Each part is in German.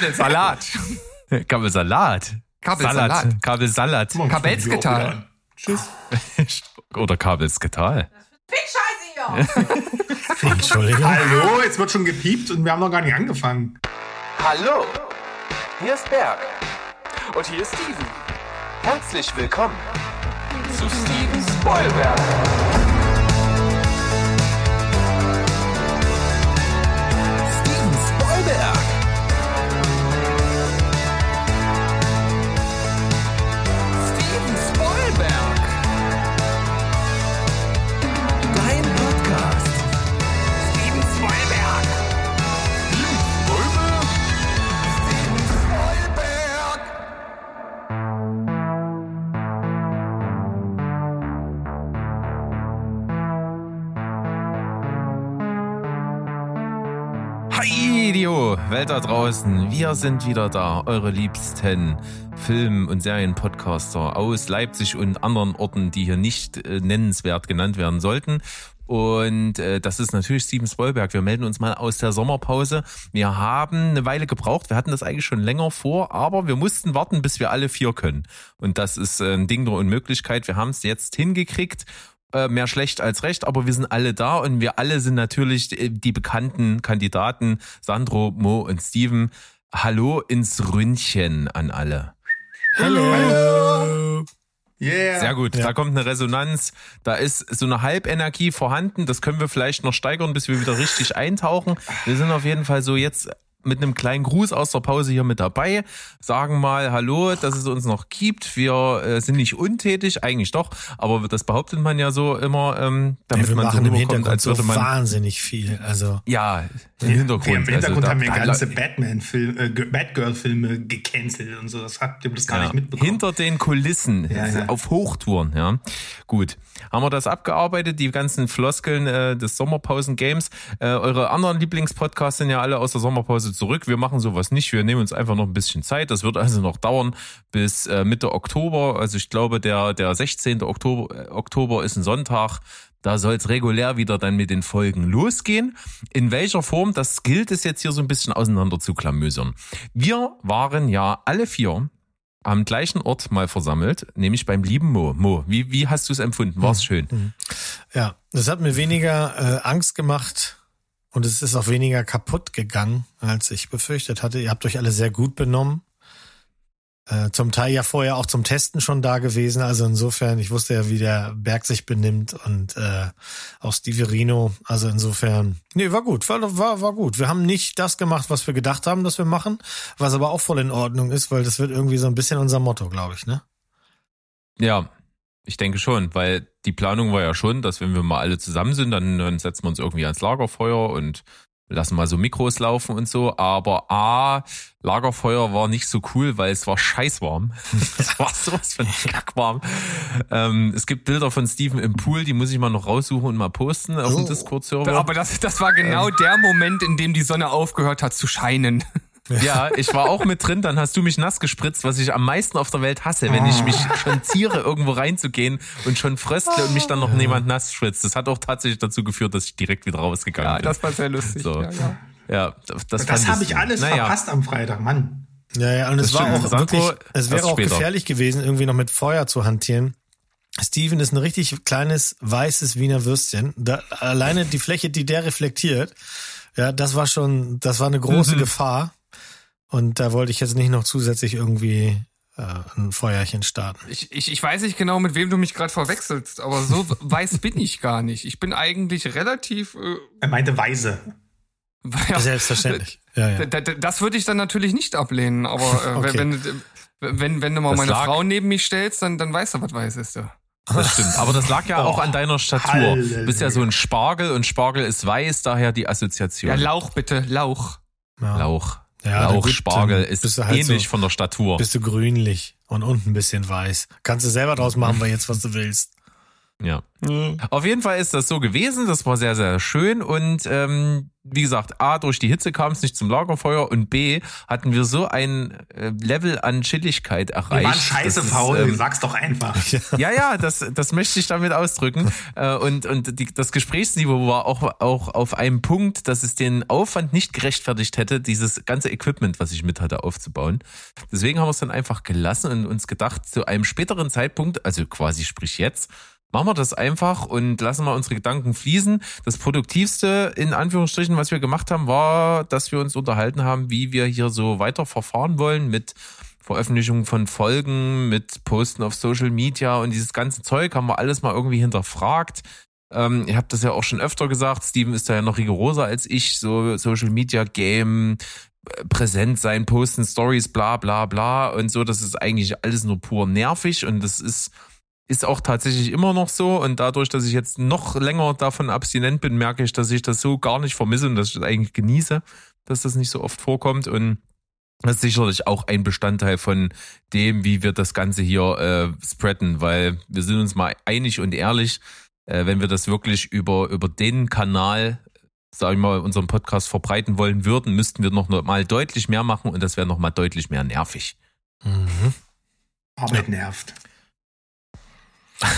Kabelsalat. Kabelsalat. Kabelsalat. Salat. Kabelsalat. Kabelsketal. Tschüss. Oder Kabelsketal. Entschuldigung. Hallo, jetzt wird schon gepiept und wir haben noch gar nicht angefangen. Hallo, hier ist Berg. Und hier ist Steven. Herzlich willkommen zu Steven Spoilberg. Steven Spoilberg. Heidio, Welt da draußen. Wir sind wieder da, eure liebsten Film- und Serienpodcaster aus Leipzig und anderen Orten, die hier nicht äh, nennenswert genannt werden sollten. Und äh, das ist natürlich Steven Spoilberg. Wir melden uns mal aus der Sommerpause. Wir haben eine Weile gebraucht. Wir hatten das eigentlich schon länger vor, aber wir mussten warten, bis wir alle vier können. Und das ist äh, ein Ding der Unmöglichkeit. Wir haben es jetzt hingekriegt mehr schlecht als recht, aber wir sind alle da und wir alle sind natürlich äh, die bekannten Kandidaten Sandro, Mo und Steven. Hallo ins Ründchen an alle. Hallo. Yeah. Sehr gut, Ja. da kommt eine Resonanz, da ist so eine Halbenergie vorhanden, das können wir vielleicht noch steigern, bis wir wieder richtig eintauchen. Wir sind auf jeden Fall so jetzt mit einem kleinen Gruß aus der Pause hier mit dabei, sagen mal Hallo, dass es uns noch gibt. Wir äh, sind nicht untätig, eigentlich doch, aber das behauptet man ja so immer, ähm, damit Ja, wir man machen so im rüberkommt, Hintergrund als würde so man wahnsinnig viel. Also ja im Hintergrund. Wir, Im Hintergrund also, haben wir ganze da- Batman-Film, äh, Batgirl-Filme gecancelt und so. Das habt ihr das gar Ja, nicht mitbekommen. Hinter den Kulissen, Ja, ja. auf Hochtouren, ja. Gut. Haben wir das abgearbeitet, die ganzen Floskeln äh, des Sommerpausen-Games. Äh, eure anderen Lieblingspodcasts sind ja alle aus der Sommerpause zurück. Wir machen sowas nicht. Wir nehmen uns einfach noch ein bisschen Zeit. Das wird also noch dauern bis äh, Mitte Oktober. Also ich glaube, der, der 16. Oktober, äh, Oktober ist ein Sonntag. Da soll es regulär wieder dann mit den Folgen losgehen. In welcher Form, das gilt es jetzt hier so ein bisschen auseinander zu klamösern. Wir waren ja alle vier am gleichen Ort mal versammelt, nämlich beim lieben Mo. Mo, wie, wie hast du es empfunden? War es schön? ja, das hat mir weniger äh, Angst gemacht und es ist auch weniger kaputt gegangen, als ich befürchtet hatte. Ihr habt euch alle sehr gut benommen. Äh, zum Teil ja vorher auch zum Testen schon da gewesen. Also insofern, ich wusste ja, wie der Berg sich benimmt und äh, auch Stiverino. Also insofern, nee, war gut, war, war, war gut. Wir haben nicht das gemacht, was wir gedacht haben, dass wir machen, was aber auch voll in Ordnung ist, weil das wird irgendwie so ein bisschen unser Motto, glaube ich, ne? Ja, ich denke schon, weil die Planung war ja schon, dass wenn wir mal alle zusammen sind, dann, dann setzen wir uns irgendwie ans Lagerfeuer und lassen mal so Mikros laufen und so. Aber A, Lagerfeuer war nicht so cool, weil es war scheißwarm. es war sowas von kackwarm. Ähm, es gibt Bilder von Steven im Pool, die muss ich mal noch raussuchen und mal posten auf dem Oh. Discord-Server. Aber das, das war genau der Moment, in dem die Sonne aufgehört hat zu scheinen. Ja, ich war auch mit drin, dann hast du mich nass gespritzt, was ich am meisten auf der Welt hasse, wenn ich mich schon ziere, irgendwo reinzugehen und schon fröstle und mich dann noch niemand nass spritzt. Das hat auch tatsächlich dazu geführt, dass ich direkt wieder rausgegangen Ja, bin. das war sehr lustig. So. Ja, ja. ja, das, das, habe ich alles naja, verpasst am Freitag, Mann. Ja, ja, und es Das war stimmt. auch wirklich, es wäre auch später. gefährlich gewesen, irgendwie noch mit Feuer zu hantieren. Steven ist ein richtig kleines, weißes Wiener Würstchen. Da, alleine die Fläche, die der reflektiert, ja, das war schon, das war eine große Mhm. Gefahr. Und da wollte ich jetzt nicht noch zusätzlich irgendwie äh, ein Feuerchen starten. Ich, ich, ich weiß nicht genau, mit wem du mich gerade verwechselst, aber so weiß bin ich gar nicht. Ich bin eigentlich relativ. Äh, Er meinte Weise. ja, Selbstverständlich. Ja, ja. Das würde ich dann natürlich nicht ablehnen, aber äh, Okay. wenn, wenn, wenn, du mal Das meine lag- Frau neben mich stellst, dann, dann weißt du, was weiß ist du. Das stimmt. Aber das lag ja auch an deiner Statur. Halleluja. Du bist ja so ein Spargel und Spargel ist weiß, daher die Assoziation. Ja, Lauch bitte, Lauch. ja. Lauch. Ja, Lauch, gut, Spargel ist halt ähnlich so- von der Statur. Bist du grünlich und unten ein bisschen weiß. Kannst du selber draus machen, weil jetzt, was du willst. Ja. Auf jeden Fall ist das so gewesen. Das war sehr, sehr schön. Und ähm, wie gesagt, A, durch die Hitze kam es nicht zum Lagerfeuer und B, hatten wir so ein äh, Level an Chilligkeit erreicht. Wir waren scheiße faul, ähm, sag's doch einfach. ja, ja, das, das möchte ich damit ausdrücken. Äh, Und, und die, das Gesprächsniveau war auch, auch auf einem Punkt, dass es den Aufwand nicht gerechtfertigt hätte, dieses ganze Equipment, was ich mit hatte, aufzubauen. Deswegen haben wir es dann einfach gelassen und uns gedacht, zu einem späteren Zeitpunkt, also quasi sprich jetzt, machen wir das einfach und lassen wir unsere Gedanken fließen. Das Produktivste, in Anführungsstrichen, was wir gemacht haben, war, dass wir uns unterhalten haben, wie wir hier so weiter verfahren wollen mit Veröffentlichung von Folgen, mit Posten auf Social Media und dieses ganze Zeug haben wir alles mal irgendwie hinterfragt. Ähm, ich habe das ja auch schon öfter gesagt, Steven ist da ja noch rigoroser als ich, so Social Media Game, äh, präsent sein, posten Stories, bla bla bla und so, das ist eigentlich alles nur pur nervig und das ist ist auch tatsächlich immer noch so und dadurch, dass ich jetzt noch länger davon abstinent bin, merke ich, dass ich das so gar nicht vermisse und dass ich das eigentlich genieße, dass das nicht so oft vorkommt und das ist sicherlich auch ein Bestandteil von dem, wie wir das Ganze hier äh, spreaden, weil wir sind uns mal einig und ehrlich, äh, wenn wir das wirklich über, über den Kanal, sag ich mal, unseren Podcast verbreiten wollen würden, müssten wir noch mal deutlich mehr machen und das wäre noch mal deutlich mehr nervig. Mhm. Arbeit nervt.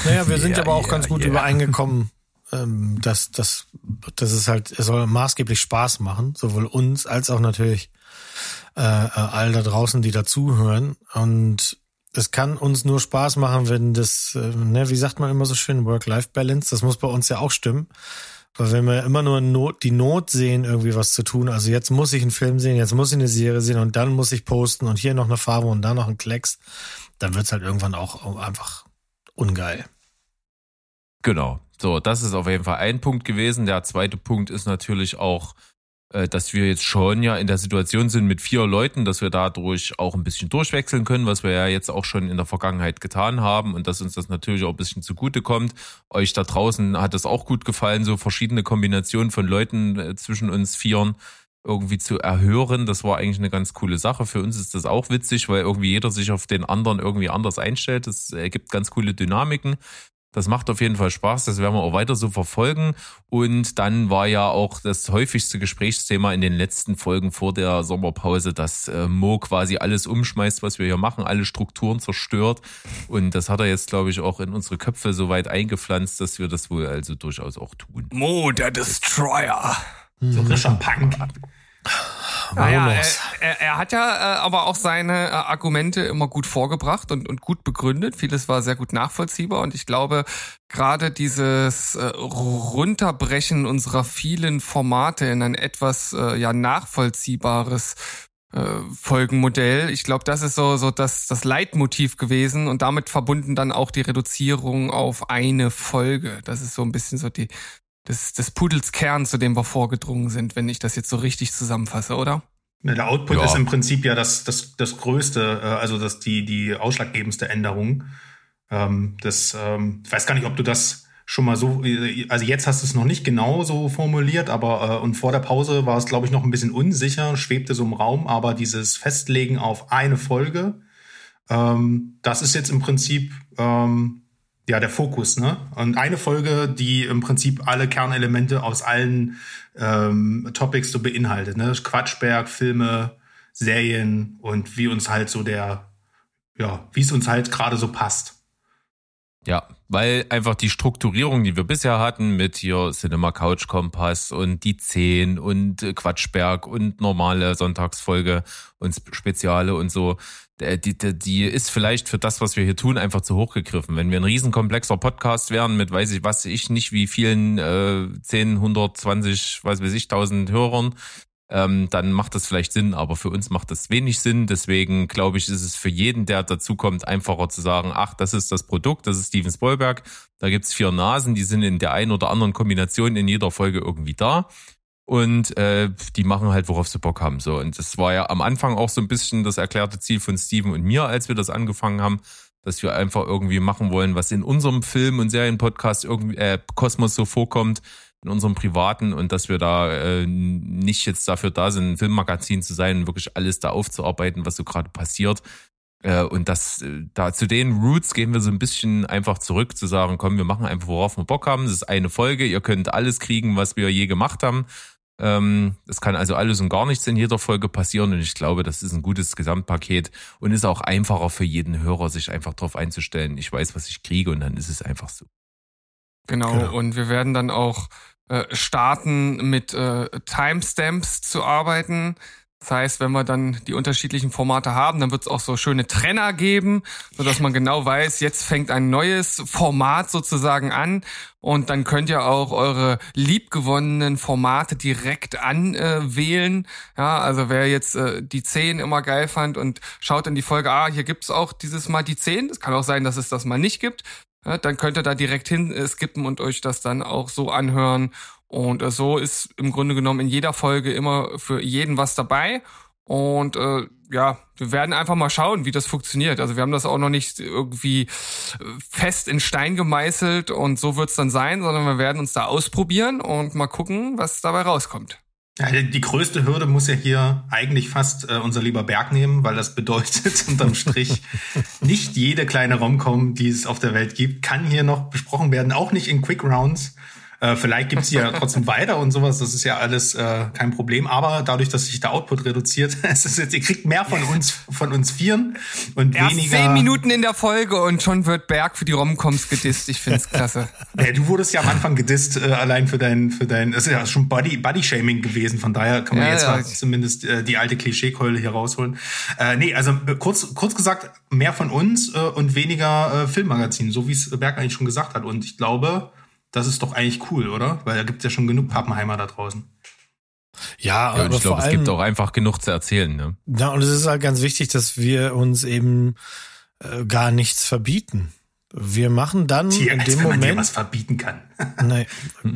Naja, wir sind Ja, aber auch ja, ganz gut ja. übereingekommen, ähm, dass, dass, dass es halt, es soll maßgeblich Spaß machen, sowohl uns als auch natürlich äh, äh, all da draußen, die dazuhören. Und es kann uns nur Spaß machen, wenn das, äh, ne, wie sagt man immer so schön, Work-Life-Balance, das muss bei uns ja auch stimmen. Weil wenn wir immer nur Not, die Not sehen, irgendwie was zu tun, also jetzt muss ich einen Film sehen, jetzt muss ich eine Serie sehen und dann muss ich posten und hier noch eine Farbe und da noch ein Klecks, dann wird's halt irgendwann auch einfach ungeil. Genau. So, das ist auf jeden Fall ein Punkt gewesen. Der zweite Punkt ist natürlich auch, äh, dass wir jetzt schon ja in der Situation sind mit vier Leuten, dass wir dadurch auch ein bisschen durchwechseln können, was wir ja jetzt auch schon in der Vergangenheit getan haben und dass uns das natürlich auch ein bisschen zugute kommt. Euch da draußen hat es auch gut gefallen, so verschiedene Kombinationen von Leuten äh, zwischen uns Vieren irgendwie zu erhören. Das war eigentlich eine ganz coole Sache. Für uns ist das auch witzig, weil irgendwie jeder sich auf den anderen irgendwie anders einstellt. Das ergibt ganz coole Dynamiken. Das macht auf jeden Fall Spaß, das werden wir auch weiter so verfolgen. Und dann war ja auch das häufigste Gesprächsthema in den letzten Folgen vor der Sommerpause, dass äh, Mo quasi alles umschmeißt, was wir hier machen, alle Strukturen zerstört. Und das hat er jetzt, glaube ich, auch in unsere Köpfe so weit eingepflanzt, dass wir das wohl also durchaus auch tun. Mo, der Destroyer. So rischer Punk. Naja, Monos. er, er, er hat ja äh, aber auch seine äh, Argumente immer gut vorgebracht und, und gut begründet. Vieles war sehr gut nachvollziehbar und ich glaube, gerade dieses äh, Runterbrechen unserer vielen Formate in ein etwas äh, ja nachvollziehbares Folgenmodell. Ich glaube, das ist so so das das Leitmotiv gewesen und damit verbunden dann auch die Reduzierung auf eine Folge. Das ist so ein bisschen so die des, des Pudels Kern, zu dem wir vorgedrungen sind, wenn ich das jetzt so richtig zusammenfasse, oder? Ne, Der Output Ja. ist im Prinzip ja das, das, das größte, äh, also das, die, die ausschlaggebendste Änderung. Ähm, das, ähm, ich weiß gar nicht, ob du das schon mal so, äh, also jetzt hast du es noch nicht genau so formuliert, aber äh, und vor der Pause war es, glaube ich, noch ein bisschen unsicher, schwebte so im Raum, aber dieses Festlegen auf eine Folge, ähm, das ist jetzt im Prinzip ähm, ja der Fokus, ne? Und eine Folge, die im Prinzip alle Kernelemente aus allen ähm, Topics so beinhaltet, ne? Quatschberg, Filme, Serien und wie uns halt so der, ja, wie es uns halt gerade so passt. Ja, weil einfach die Strukturierung, die wir bisher hatten mit hier Cinema Couch Kompass und die 10 und äh, Quatschberg und normale Sonntagsfolge und Sp- Speziale und so, die, die, die ist vielleicht für das, was wir hier tun, einfach zu hoch gegriffen. Wenn wir ein riesenkomplexer Podcast wären mit, weiß ich, was ich nicht, wie vielen äh, 10, 120, was weiß ich, 1000 Hörern, ähm, dann macht das vielleicht Sinn, aber für uns macht das wenig Sinn. Deswegen glaube ich, ist es für jeden, der dazukommt, einfacher zu sagen, ach, das ist das Produkt, das ist Steven Spielberg. Da gibt's vier Nasen, die sind in der einen oder anderen Kombination in jeder Folge irgendwie da. Und äh, die machen halt, worauf sie Bock haben. So. Und das war ja am Anfang auch so ein bisschen das erklärte Ziel von Steven und mir, als wir das angefangen haben, dass wir einfach irgendwie machen wollen, was in unserem Film- und Serienpodcast irgendwie äh, Kosmos so vorkommt, in unserem privaten und dass wir da äh, nicht jetzt dafür da sind, ein Filmmagazin zu sein und wirklich alles da aufzuarbeiten, was so gerade passiert. Äh, und das, äh, da zu den Roots gehen wir so ein bisschen einfach zurück, zu sagen, komm, wir machen einfach, worauf wir Bock haben. Das ist eine Folge, ihr könnt alles kriegen, was wir je gemacht haben. Ähm, es kann also alles und gar nichts in jeder Folge passieren und ich glaube, das ist ein gutes Gesamtpaket und ist auch einfacher für jeden Hörer, sich einfach darauf einzustellen. Ich weiß, was ich kriege und dann ist es einfach so. Genau, genau. und wir werden dann auch äh, starten mit äh, Timestamps zu arbeiten. Das heißt, wenn wir dann die unterschiedlichen Formate haben, dann wird es auch so schöne Trenner geben, so dass man genau weiß, jetzt fängt ein neues Format sozusagen an und dann könnt ihr auch eure liebgewonnenen Formate direkt anwählen. Äh, ja, also wer jetzt äh, die 10 immer geil fand und schaut in die Folge, ah, hier gibt's auch dieses Mal die 10. Es kann auch sein, dass es das mal nicht gibt. Ja, dann könnt ihr da direkt hin äh, skippen und euch das dann auch so anhören und äh, so ist im Grunde genommen in jeder Folge immer für jeden was dabei. Und äh, ja, wir werden einfach mal schauen, wie das funktioniert. Also wir haben das auch noch nicht irgendwie äh, fest in Stein gemeißelt und so wird's dann sein, sondern wir werden uns da ausprobieren und mal gucken, was dabei rauskommt. Ja, die größte Hürde muss ja hier eigentlich fast äh, unser lieber Berg nehmen, weil das bedeutet unterm Strich, nicht jede kleine Romcom, die es auf der Welt gibt, kann hier noch besprochen werden, auch nicht in Quick Rounds. Äh, vielleicht gibt's sie ja trotzdem weiter und sowas, das ist ja alles äh, kein Problem. Aber dadurch, dass sich der Output reduziert, es ist jetzt, ihr kriegt mehr von uns, von uns Vieren und Erst weniger. zehn Minuten in der Folge und schon wird Berg für die Romcoms gedisst. Ich find's klasse. ja, du wurdest ja am Anfang gedisst, äh, allein für dein, für dein, das ist ja schon Body, Body-Shaming gewesen. Von daher kann man ja, jetzt ja. zumindest äh, die alte Klischeekeule hier rausholen. Äh, nee, also äh, kurz, kurz gesagt, mehr von uns äh, und weniger äh, Filmmagazin, so wie es Berg eigentlich schon gesagt hat. Und ich glaube, das ist doch eigentlich cool, oder? Weil da gibt es ja schon genug Pappenheimer da draußen. Ja, ja und ich glaube, es gibt auch einfach genug zu erzählen. Ne? Ja, und es ist halt ganz wichtig, dass wir uns eben äh, gar nichts verbieten. Wir machen dann Tier, in dem wenn Moment was verbieten kann. nein,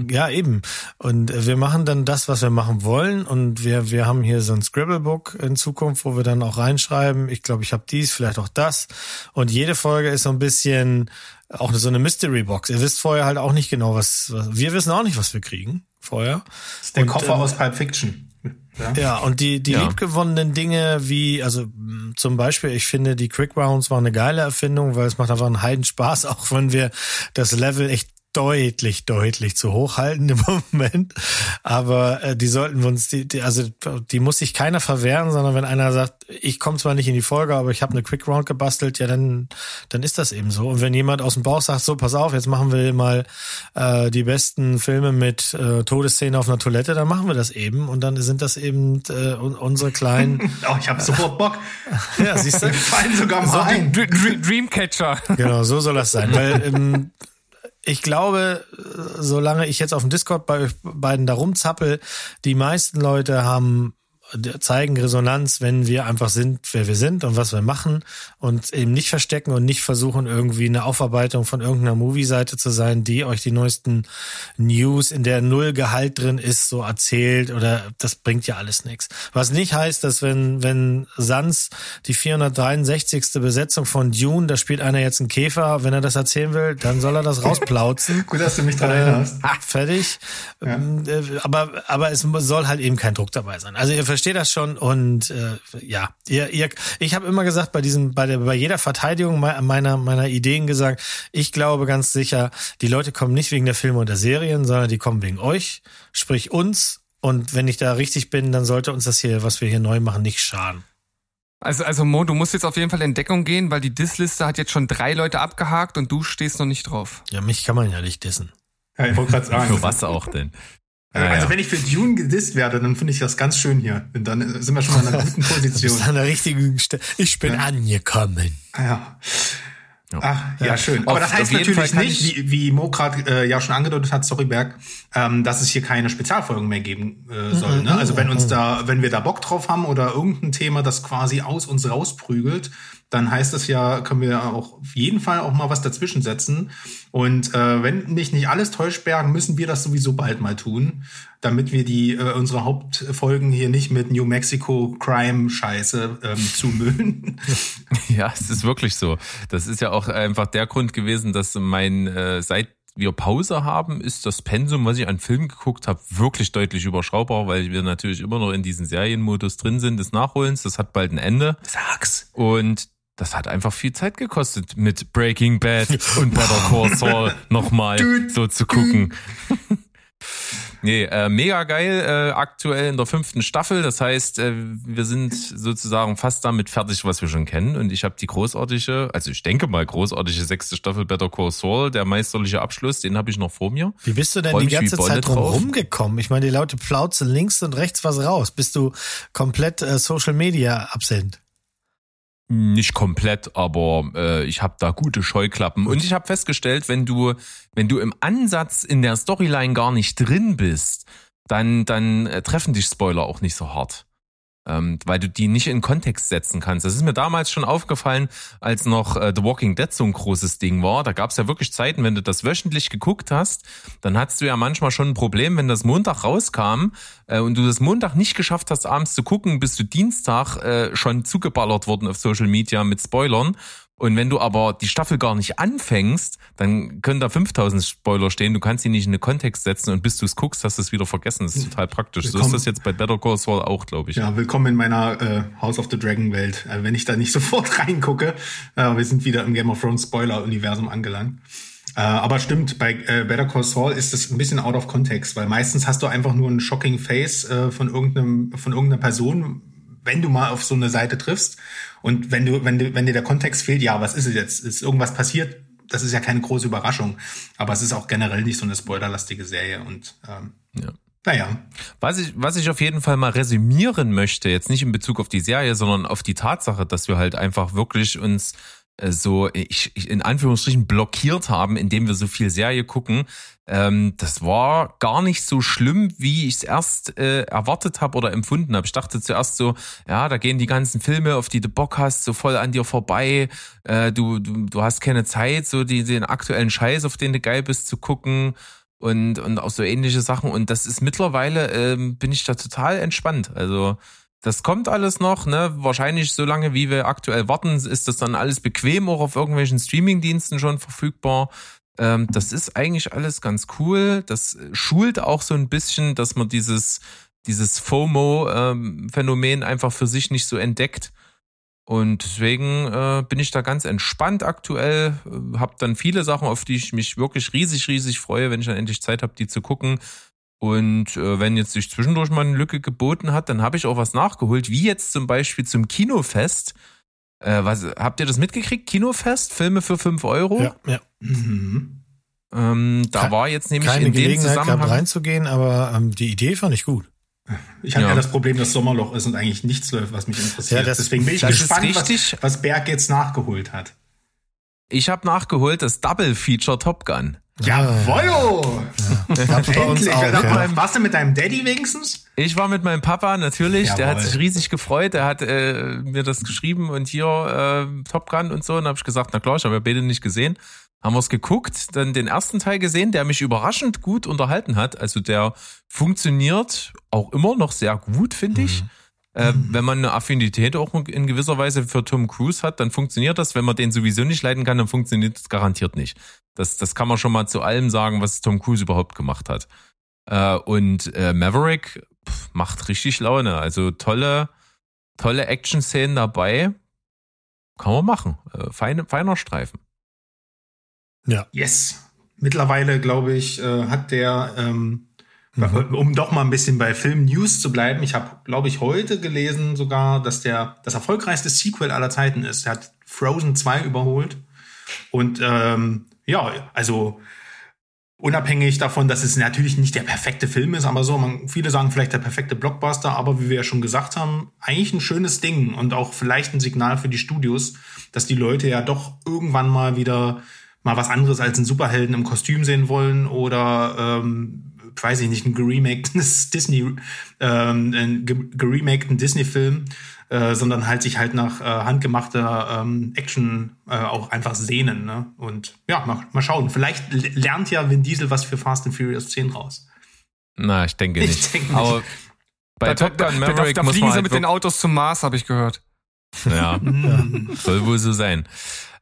ja eben. Und wir machen dann das, was wir machen wollen. Und wir wir haben hier so ein Scribblebook in Zukunft, wo wir dann auch reinschreiben. Ich glaube, ich habe dies, vielleicht auch das. Und jede Folge ist so ein bisschen auch so eine Mystery Box. Ihr wisst vorher halt auch nicht genau, was, was wir wissen auch nicht, was wir kriegen vorher. Das ist der und, Koffer ähm, aus Pulp Fiction. Ja, ja und die, die ja. liebgewonnenen Dinge wie, also zum Beispiel, ich finde, die Quick Rounds war eine geile Erfindung, weil es macht einfach einen Heiden Spaß, auch wenn wir das Level echt deutlich, deutlich zu hoch halten im Moment. Aber äh, die sollten wir uns, die, die, also die muss sich keiner verwehren, sondern wenn einer sagt, ich komme zwar nicht in die Folge, aber ich habe eine Quick Round gebastelt, ja, dann, dann ist das eben so. Und wenn jemand aus dem Bauch sagt, so, pass auf, jetzt machen wir mal äh, die besten Filme mit äh, Todesszene auf einer Toilette, dann machen wir das eben. Und dann sind das eben äh, unsere kleinen. oh, ich habe sofort Bock. ja, siehst du? fallen sogar mal so ein. Dreamcatcher. Genau, so soll das sein. Weil ähm, ich glaube, solange ich jetzt auf dem Discord bei euch beiden da rumzappel, die meisten Leute haben zeigen Resonanz, wenn wir einfach sind, wer wir sind und was wir machen und eben nicht verstecken und nicht versuchen, irgendwie eine Aufarbeitung von irgendeiner Movie-Seite zu sein, die euch die neuesten News, in der null Gehalt drin ist, so erzählt oder das bringt ja alles nichts. Was nicht heißt, dass wenn, wenn Sans die 463. Besetzung von Dune, da spielt einer jetzt einen Käfer, wenn er das erzählen will, dann soll er das rausplauzen. Gut, dass du mich daran erinnerst. Äh, fertig. Ja. Ähm, äh, aber, aber es soll halt eben kein Druck dabei sein. Also ihr verstehe das schon und äh, ja, ihr, ihr, ich habe immer gesagt bei diesem, bei der, bei jeder Verteidigung meiner meiner Ideen gesagt, ich glaube ganz sicher, die Leute kommen nicht wegen der Filme und der Serien, sondern die kommen wegen euch, sprich uns. Und wenn ich da richtig bin, dann sollte uns das hier, was wir hier neu machen, nicht schaden. Also, also Mo, du musst jetzt auf jeden Fall in Deckung gehen, weil die Diss-Liste hat jetzt schon drei Leute abgehakt und du stehst noch nicht drauf. Ja, mich kann man ja nicht dissen. Ja, ich wollte gerade sagen. Für was auch denn? Also ja. wenn ich für Dune gedisst werde, dann finde ich das ganz schön hier. Und dann sind wir schon mal in einer guten Position. An der richtigen Stelle. Ich bin ja. angekommen. Ja. Ach, ja, schön. Aber auf, das heißt natürlich nicht, wie, wie Mo gerade äh, ja schon angedeutet hat, sorry Berg, ähm, dass es hier keine Spezialfolgen mehr geben äh, soll. Ne? Also wenn uns da, wenn wir da Bock drauf haben oder irgendein Thema, das quasi aus uns rausprügelt, dann heißt das ja, können wir auch auf jeden Fall auch mal was dazwischen setzen. Und äh, wenn mich nicht alles täuscht, Bergen, müssen wir das sowieso bald mal tun, damit wir die äh, unsere Hauptfolgen hier nicht mit New Mexico Crime Scheiße ähm, zumüllen. Ja, es ist wirklich so. Das ist ja auch einfach der Grund gewesen, dass mein äh, seit wir Pause haben, ist das Pensum, was ich an Filmen geguckt habe, wirklich deutlich überschaubar, weil wir natürlich immer noch in diesem Serienmodus drin sind des Nachholens. Das hat bald ein Ende. Sag's. Und das hat einfach viel Zeit gekostet, mit Breaking Bad und Better Call Saul nochmal so zu gucken. Nee, äh, mega geil, äh, aktuell in der fünften Staffel. Das heißt, äh, wir sind sozusagen fast damit fertig, was wir schon kennen. Und ich habe die großartige, also ich denke mal großartige sechste Staffel Better Call Saul, der meisterliche Abschluss, den habe ich noch vor mir. Wie bist du denn Freu die ganze Zeit drum drauf. rumgekommen? Ich meine, die Leute plauzen links und rechts was raus. Bist du komplett äh, Social Media absent? Nicht komplett, aber äh, ich habe da gute Scheuklappen. Und ich habe festgestellt, wenn du, wenn du im Ansatz in der Storyline gar nicht drin bist, dann, dann äh, treffen dich Spoiler auch nicht so hart. Ähm, weil du die nicht in Kontext setzen kannst. Das ist mir damals schon aufgefallen, als noch äh, The Walking Dead so ein großes Ding war. Da gab es ja wirklich Zeiten, wenn du das wöchentlich geguckt hast, dann hattest du ja manchmal schon ein Problem, wenn das Montag rauskam äh, und du das Montag nicht geschafft hast, abends zu gucken, bist du Dienstag äh, schon zugeballert worden auf Social Media mit Spoilern. Und wenn du aber die Staffel gar nicht anfängst, dann können da 5000 Spoiler stehen. Du kannst sie nicht in den Kontext setzen und bis du es guckst, hast du es wieder vergessen. Das ist total praktisch. So ist Willkommen. das jetzt bei Better Call Saul auch, glaube ich. Ja, willkommen in meiner äh, House of the Dragon Welt. Äh, wenn ich da nicht sofort reingucke, äh, wir sind wieder im Game of Thrones Spoiler-Universum angelangt. Äh, aber stimmt, bei äh, Better Call Saul ist das ein bisschen out of context, weil meistens hast du einfach nur ein shocking Face äh, von irgendeinem von irgendeiner Person, wenn du mal auf so eine Seite triffst und wenn du wenn du wenn dir der Kontext fehlt, ja, was ist es jetzt? Ist irgendwas passiert? Das ist ja keine große Überraschung, aber es ist auch generell nicht so eine spoilerlastige Serie und ähm, Ja. naja, Was ich, was ich auf jeden Fall mal resümieren möchte, jetzt nicht in Bezug auf die Serie, sondern auf die Tatsache, dass wir halt einfach wirklich uns äh, so ich, ich in Anführungsstrichen blockiert haben, indem wir so viel Serie gucken. Ähm, das war gar nicht so schlimm, wie ich es erst äh, erwartet habe oder empfunden habe. Ich dachte zuerst so, ja, da gehen die ganzen Filme, auf die du Bock hast, so voll an dir vorbei. Äh, du, du, du hast keine Zeit, so die, den aktuellen Scheiß, auf den du geil bist, zu gucken und, und auch so ähnliche Sachen. Und das ist mittlerweile, ähm, bin ich da total entspannt. Also das kommt alles noch, ne? Wahrscheinlich so lange, wie wir aktuell warten, ist das dann alles bequem auch auf irgendwelchen Streamingdiensten schon verfügbar. Ähm, das ist eigentlich alles ganz cool. Das schult auch so ein bisschen, dass man dieses, dieses FOMO-Phänomen einfach für sich nicht so entdeckt. Und deswegen äh, bin ich da ganz entspannt aktuell, äh, habe dann viele Sachen, auf die ich mich wirklich riesig, riesig freue, wenn ich dann endlich Zeit habe, die zu gucken. Und äh, wenn jetzt sich zwischendurch mal eine Lücke geboten hat, dann habe ich auch was nachgeholt, wie jetzt zum Beispiel zum Kinofest. Äh, was, habt ihr das mitgekriegt? Kinofest, Filme für 5 Euro. Ja, ja. mhm. Ähm, da Ke- war jetzt nämlich Keine in dem Gelegenheit gehabt Zusammenhang. reinzugehen, aber ähm, die Idee fand ich gut. Ich hatte ja. Ja. das Problem, dass Sommerloch ist und eigentlich nichts läuft, was mich interessiert. Ja, das- Deswegen bin ich gespannt, was, was Berg jetzt nachgeholt hat. Ich habe nachgeholt das Double Feature Top Gun. Jawoll! Uns Endlich! auch, ja. Warst du mit deinem Daddy wenigstens? Ich war mit meinem Papa natürlich, der hat Jawohl. sich riesig gefreut, der hat äh, mir das geschrieben und hier äh, Top Gun und so und habe ich gesagt, na klar, ich habe ja beide nicht gesehen. Haben wir es geguckt, dann den ersten Teil gesehen, der mich überraschend gut unterhalten hat. Also der funktioniert auch immer noch sehr gut, finde ich. Äh, wenn man eine Affinität auch in gewisser Weise für Tom Cruise hat, dann funktioniert das. Wenn man den sowieso nicht leiden kann, dann funktioniert es garantiert nicht. Das, das kann man schon mal zu allem sagen, was Tom Cruise überhaupt gemacht hat. Äh, und äh, Maverick pff, macht richtig Laune. Also tolle, tolle Action-Szenen dabei. Kann man machen. Äh, feine, feiner Streifen. Yes. Mittlerweile, glaube ich, äh, hat der, ähm, um doch mal ein bisschen bei Film News zu bleiben, ich habe, glaube ich, heute gelesen sogar, dass der das erfolgreichste Sequel aller Zeiten ist. Er hat Frozen 2 überholt. Und ähm, ja, also unabhängig davon, dass es natürlich nicht der perfekte Film ist, aber so, man, viele sagen vielleicht der perfekte Blockbuster, aber wie wir ja schon gesagt haben, eigentlich ein schönes Ding und auch vielleicht ein Signal für die Studios, dass die Leute ja doch irgendwann mal wieder mal was anderes als einen Superhelden im Kostüm sehen wollen oder ähm, weiß ich nicht, einen geremakten Disney, ähm, ge- geremakten Disney-Film, äh, sondern halt sich halt nach äh, handgemachter ähm, Action äh, auch einfach sehnen. Ne? Und ja, mal, mal schauen. Vielleicht lernt ja Vin Diesel was für Fast and Furious 10 raus. Na, ich denke Ich nicht. denke nicht. Aber bei Da, Top da, Gun da, da, Maverick da muss fliegen man sie halt mit den Autos zum Mars, habe ich gehört. Ja, soll wohl so sein.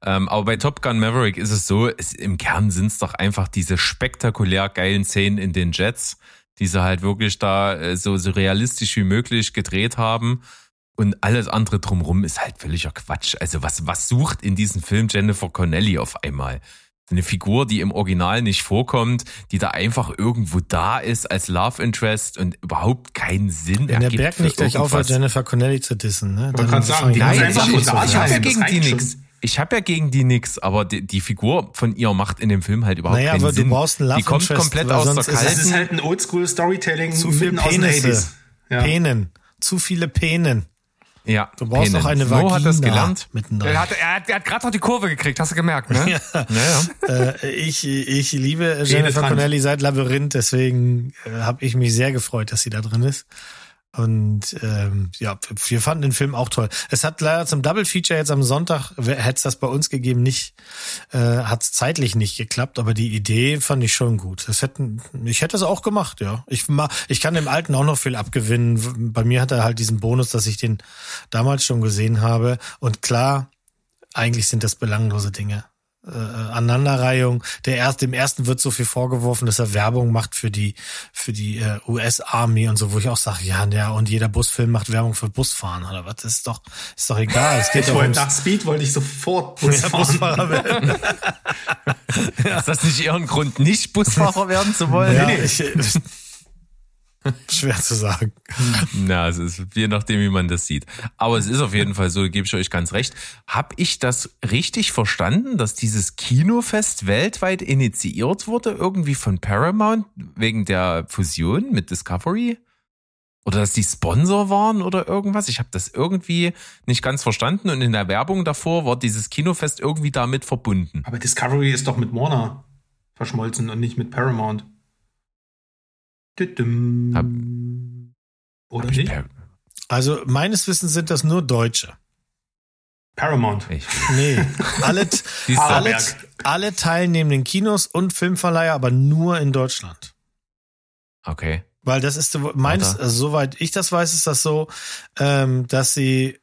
Ähm, aber bei Top Gun Maverick ist es so, es, im Kern sind es doch einfach diese spektakulär geilen Szenen in den Jets, die sie halt wirklich da äh, so, so realistisch wie möglich gedreht haben. Und alles andere drumrum ist halt völliger Quatsch. Also was, was sucht in diesem Film Jennifer Connelly auf einmal? Eine Figur, die im Original nicht vorkommt, die da einfach irgendwo da ist als Love Interest und überhaupt keinen Sinn Wenn der ergibt Berg für nicht gleich aufhört, irgendwas. Jennifer Connelly zu dissen, ne? Man kann sagen, die Nein, ich, ich, habe ja gegen die nix. Ich habe ja gegen die nix, aber die, die Figur von ihr macht in dem Film halt überhaupt Naja, keinen aber du Sinn. brauchst einen Love die kommt Interest, komplett aus der es- Das kalten. ist halt ein Oldschool-Storytelling zu viel mitten aus den Penisse. 80s. Ja. Penen. Zu viele Penen. Ja, Du brauchst Penen. noch eine Vagina hat das gelernt. mittendrin. Er hat, er hat, er hat gerade noch die Kurve gekriegt, hast du gemerkt, ne? Naja. Äh, ich, ich liebe Jennifer. Connelly seit Labyrinth, deswegen äh, habe ich mich sehr gefreut, dass sie da drin ist. Und ähm, ja, wir fanden den Film auch toll. Es hat leider zum Double Feature jetzt am Sonntag, hätte es das bei uns gegeben, nicht, äh, hat es zeitlich nicht geklappt, aber die Idee fand ich schon gut. Das hätten, ich hätte es auch gemacht, ja. Ich, ich kann dem Alten auch noch viel abgewinnen. Bei mir hat er halt diesen Bonus, dass ich den damals schon gesehen habe. Und klar, eigentlich sind das belanglose Dinge. Äh, Aneinanderreihung. Der erste, dem ersten wird so viel vorgeworfen, dass er Werbung macht für die für die äh, US Army und so, wo ich auch sage, ja, ja, und jeder Busfilm macht Werbung für Busfahren oder was? Das ist doch ist doch egal. Es geht Ich wollte nach Speed wollte ich sofort ja. Busfahrer werden. Ist das nicht eher ein Grund, nicht Busfahrer werden zu wollen? Ja, ich, schwer zu sagen. Na, es ist je nachdem, wie man das sieht. Aber es ist auf jeden Fall so, gebe ich euch ganz recht. Hab ich das richtig verstanden, dass dieses Kinofest weltweit initiiert wurde, irgendwie von Paramount, wegen der Fusion mit Discovery? Oder dass die Sponsor waren oder irgendwas? Ich habe das irgendwie nicht ganz verstanden und in der Werbung davor war dieses Kinofest irgendwie damit verbunden. Aber Discovery ist doch mit Warner verschmolzen und nicht mit Paramount. Hab- Oder Hab nicht? Also meines Wissens sind das nur Deutsche. Paramount. ich, Nee, alle, alle, alle teilnehmenden Kinos und Filmverleiher, aber nur in Deutschland. okay. Weil das ist so- meines, also, soweit ich das weiß, ist das so, ähm, dass sie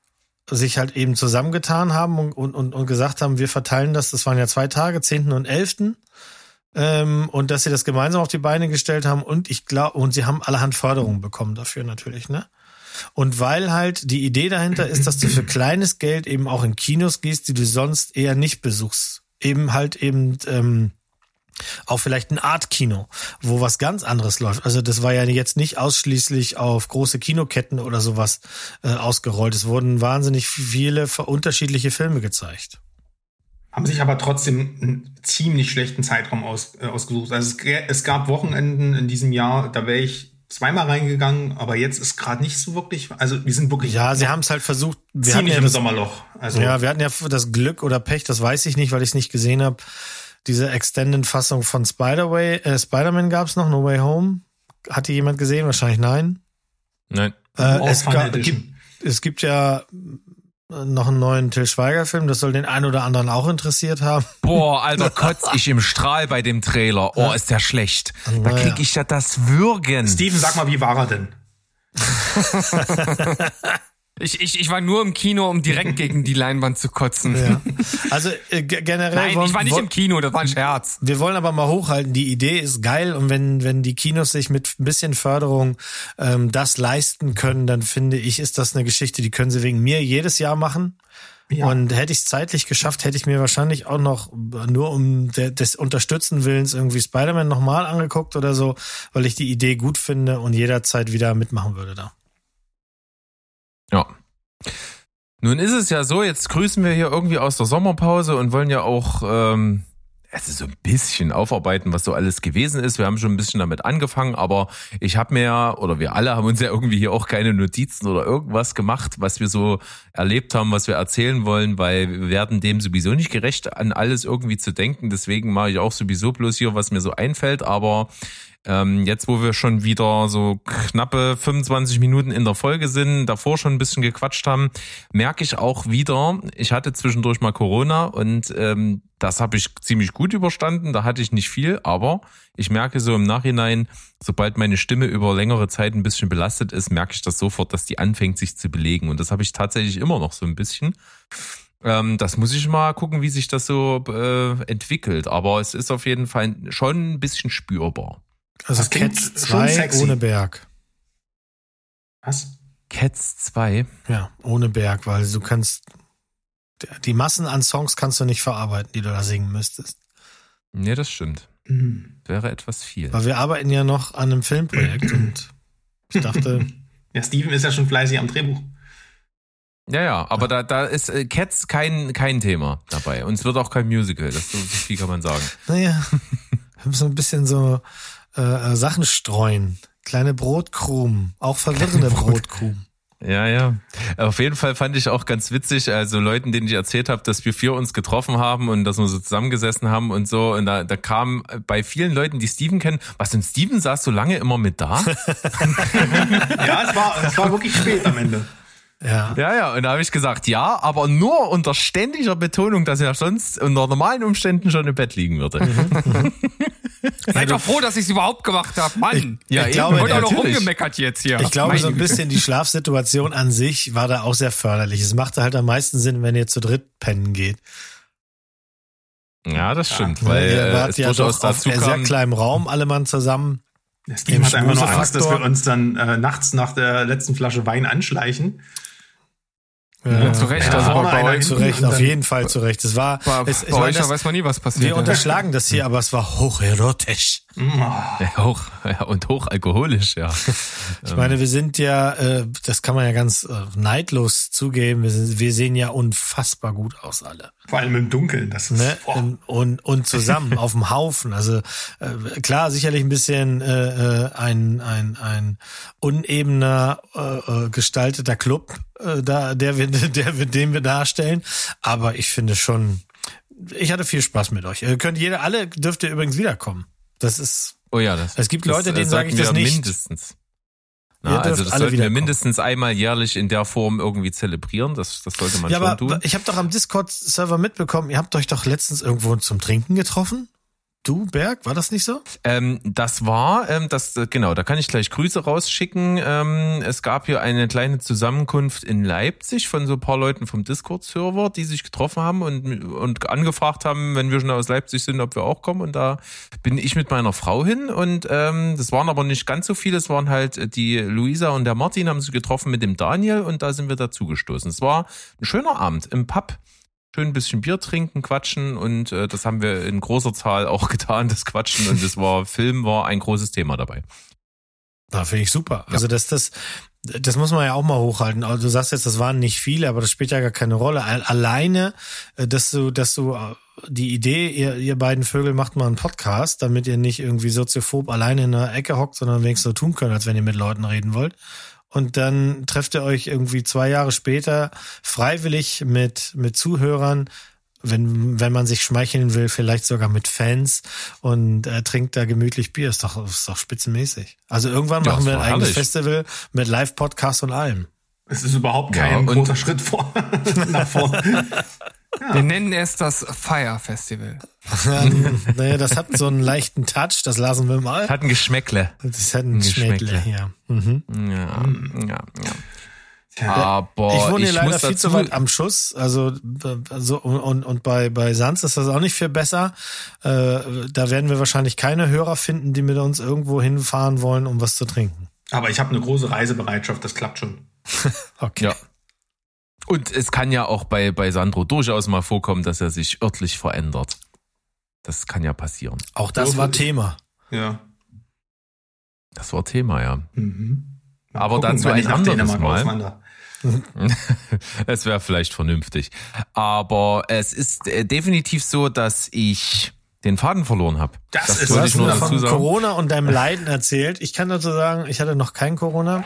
sich halt eben zusammengetan haben und, und, und, und gesagt haben, wir verteilen das, das waren ja zwei Tage, 10. und 11. Ähm, und dass sie das gemeinsam auf die Beine gestellt haben und ich glaube, und sie haben allerhand Förderungen bekommen dafür natürlich, ne? Und weil halt die Idee dahinter ist, dass du für kleines Geld eben auch in Kinos gehst, die du sonst eher nicht besuchst. Eben halt eben ähm, auch vielleicht ein Art-Kino, wo was ganz anderes läuft. Also das war ja jetzt nicht ausschließlich auf große Kinoketten oder sowas äh, ausgerollt. Es wurden wahnsinnig viele unterschiedliche Filme gezeigt. Haben sich aber trotzdem einen ziemlich schlechten Zeitraum aus, äh, ausgesucht. Also es, es gab Wochenenden in diesem Jahr, da wäre ich zweimal reingegangen, aber jetzt ist gerade nicht so wirklich, also wir sind wirklich Ja, sie haben es halt versucht. Wir hatten ziemlich ja im das, Sommerloch. Also ja, wir hatten ja das Glück oder Pech, das weiß ich nicht, weil ich es nicht gesehen habe. Diese Extended-Fassung von Spider-Way, äh, Spider-Man gab es noch, No Way Home. Hat die jemand gesehen? Wahrscheinlich nein. Nein. Äh, es, Fun ga, Edition. gibt, es gibt ja noch einen neuen Till Schweiger-Film, das soll den einen oder anderen auch interessiert haben. Boah, Alter, kotz ich im Strahl bei dem Trailer. Oh, ist der schlecht. Da Naja. krieg ich ja das Würgen. Steven, sag mal, wie war er denn? Ich, ich, ich war nur im Kino, um direkt gegen die Leinwand zu kotzen. Ja. Also äh, ge- generell Nein, wollen, ich war nicht im Kino, das war ein Scherz. wir wollen aber mal hochhalten, die Idee ist geil und wenn, wenn die Kinos sich mit ein bisschen Förderung ähm, das leisten können, dann finde ich, ist das eine Geschichte, die können sie wegen mir jedes Jahr machen. Ja. Und hätte ich es zeitlich geschafft, hätte ich mir wahrscheinlich auch noch nur um de, des Unterstützen Willens irgendwie Spider-Man nochmal angeguckt oder so, weil ich die Idee gut finde und jederzeit wieder mitmachen würde da. Ja. Nun ist es ja so, jetzt grüßen wir hier irgendwie aus der Sommerpause und wollen ja auch ähm, also so ein bisschen aufarbeiten, was so alles gewesen ist. Wir haben schon ein bisschen damit angefangen, aber ich habe mir ja, oder wir alle haben uns ja irgendwie hier auch keine Notizen oder irgendwas gemacht, was wir so erlebt haben, was wir erzählen wollen, weil wir werden dem sowieso nicht gerecht, an alles irgendwie zu denken. Deswegen mache ich auch sowieso bloß hier, was mir so einfällt, aber ähm, jetzt, wo wir schon wieder so knappe 25 Minuten in der Folge sind, davor schon ein bisschen gequatscht haben, merke ich auch wieder, ich hatte zwischendurch mal Corona und ähm, das habe ich ziemlich gut überstanden. Da hatte ich nicht viel, aber ich merke so im Nachhinein, sobald meine Stimme über längere Zeit ein bisschen belastet ist, merke ich das sofort, dass die anfängt sich zu belegen. Und das habe ich tatsächlich immer noch so ein bisschen. Ähm, das muss ich mal gucken, wie sich das so äh, entwickelt. Aber es ist auf jeden Fall schon ein bisschen spürbar. Also Das Cats schon 2 sexy. ohne Berg. Was? Cats 2. Ja, ohne Berg, weil du kannst, die Massen an Songs kannst du nicht verarbeiten, die du da singen müsstest. Nee, das stimmt. Mhm. Wäre etwas viel. Weil wir arbeiten ja noch an einem Filmprojekt und ich dachte, Ja, Steven ist ja schon fleißig am Drehbuch. Ja, ja, aber da, da ist äh, Cats kein, kein Thema dabei. Und es wird auch kein Musical. Das so so viel kann man sagen. naja, wir müssen ein bisschen so äh, äh, Sachen streuen. Kleine Brotkrumen, auch verwirrende Brotkrumen. Ja, ja. Auf jeden Fall fand ich auch ganz witzig, also Leuten, denen ich erzählt habe, dass wir vier uns getroffen haben und dass wir so zusammengesessen haben und so. Und da, da kam bei vielen Leuten, die Steven kennen, was denn Steven saß so lange immer mit da? Ja, es war, es war wirklich spät am Ende. Ja. ja, ja. Und da habe ich gesagt, ja, aber nur unter ständiger Betonung, dass er sonst unter normalen Umständen schon im Bett liegen würde. Seid doch froh, dass ich es überhaupt gemacht habe. Mann. Ja, ich glaube, auch noch rumgemeckert jetzt hier. Ich glaube, so ein bisschen die Schlafsituation an sich war da auch sehr förderlich. Es machte halt am meisten Sinn, wenn ihr zu dritt pennen geht. Ja, das stimmt, Weil weil ihr wart es ja durchaus doch auf dazu sehr kam. kleinem Raum, alle Mann zusammen. Steven Im hat einfach nur Angst, dass wir uns dann äh, nachts nach der letzten Flasche Wein anschleichen. Ja, zu Recht, Ja, also bei, hinten Zu Recht, auf jeden Fall zu Recht. Es war, bei, es, ich bei euch da das, weiß man nie, was passiert. wir ja. unterschlagen das hier, aber es war hocherotisch. Ja, hoch, ja, und hochalkoholisch, ja. Ich meine, wir sind ja, äh, das kann man ja ganz äh, neidlos zugeben, wir, sind, wir sehen ja unfassbar gut aus alle. Vor allem im Dunkeln. Das ist, Ne? boah. Und, und, und zusammen auf dem Haufen. Also äh, klar, sicherlich ein bisschen äh, äh, ein, ein, ein unebener äh, gestalteter Club, da, der wir, der den wir darstellen. Aber ich finde schon, ich hatte viel Spaß mit euch. Ihr könnt jeder, alle dürft ihr übrigens wiederkommen. Das ist, Oh ja, das, Es gibt Leute, äh, denen sage ich das nicht. Mindestens. Na, also das sollten wir mindestens einmal jährlich in der Form irgendwie zelebrieren. Das, das sollte man ja, schon aber tun. ich habe doch am Discord-Server mitbekommen, ihr habt euch doch letztens irgendwo zum Trinken getroffen? Du, Berg, war das nicht so? Ähm, das war, ähm, das äh, genau, da kann ich gleich Grüße rausschicken. Ähm, es gab hier eine kleine Zusammenkunft in Leipzig von so ein paar Leuten vom Discord-Server, die sich getroffen haben und, und angefragt haben, wenn wir schon aus Leipzig sind, ob wir auch kommen. Und da bin ich mit meiner Frau hin und ähm, das waren aber nicht ganz so viele. Es waren halt die Luisa und der Martin haben sich getroffen mit dem Daniel und da sind wir dazugestoßen. Es war ein schöner Abend im Pub schön ein bisschen Bier trinken, quatschen und äh, das haben wir in großer Zahl auch getan, das Quatschen und das war Film war ein großes Thema dabei. Da finde ich super. Also das, das, das muss man ja auch mal hochhalten. Also du sagst jetzt, das waren nicht viele, aber das spielt ja gar keine Rolle. Al- Alleine, äh, dass du, dass du äh, die Idee, ihr, ihr beiden Vögel macht mal einen Podcast, damit ihr nicht irgendwie soziophob alleine in einer Ecke hockt, sondern wenigstens so tun könnt, als wenn ihr mit Leuten reden wollt. Und dann trefft ihr euch irgendwie zwei Jahre später freiwillig mit, mit Zuhörern, wenn, wenn man sich schmeicheln will, vielleicht sogar mit Fans und äh, trinkt da gemütlich Bier. Ist doch, ist doch spitzenmäßig. Also irgendwann Ja, machen wir ein eigenes herrlich. Festival mit Live-Podcast und allem. Es ist überhaupt Ja, kein und- großer Schritt vor, nach vorne. Wir nennen es das Fire Festival. Naja, das hat so einen leichten Touch, das lassen wir mal. Hat ein Geschmäckle. Das hat ein ein Geschmäckle, Geschmäckle. ja. Mhm. Ja, ja, ja. Tja, Aber ich wohne hier leider muss viel zu weit am Schuss. Also so und, und, bei, bei Sanz ist das auch nicht viel besser. Äh, da werden wir wahrscheinlich keine Hörer finden, die mit uns irgendwo hinfahren wollen, um was zu trinken. aber ich habe eine große Reisebereitschaft, das klappt schon. Okay. Ja. Und es kann ja auch bei, bei Sandro durchaus mal vorkommen, dass er sich örtlich verändert. Das kann ja passieren. Auch das war Thema. Ja. Das war Thema, ja. Mhm. Mal Aber gucken, dazu ein ich nach anderes Dänemark Mal. Es wäre vielleicht vernünftig. Aber es ist äh, definitiv so, dass ich den Faden verloren habe. Das ist- Du hast ich nur von. Corona und deinem Leiden erzählt. Ich kann dazu sagen, ich hatte noch kein Corona.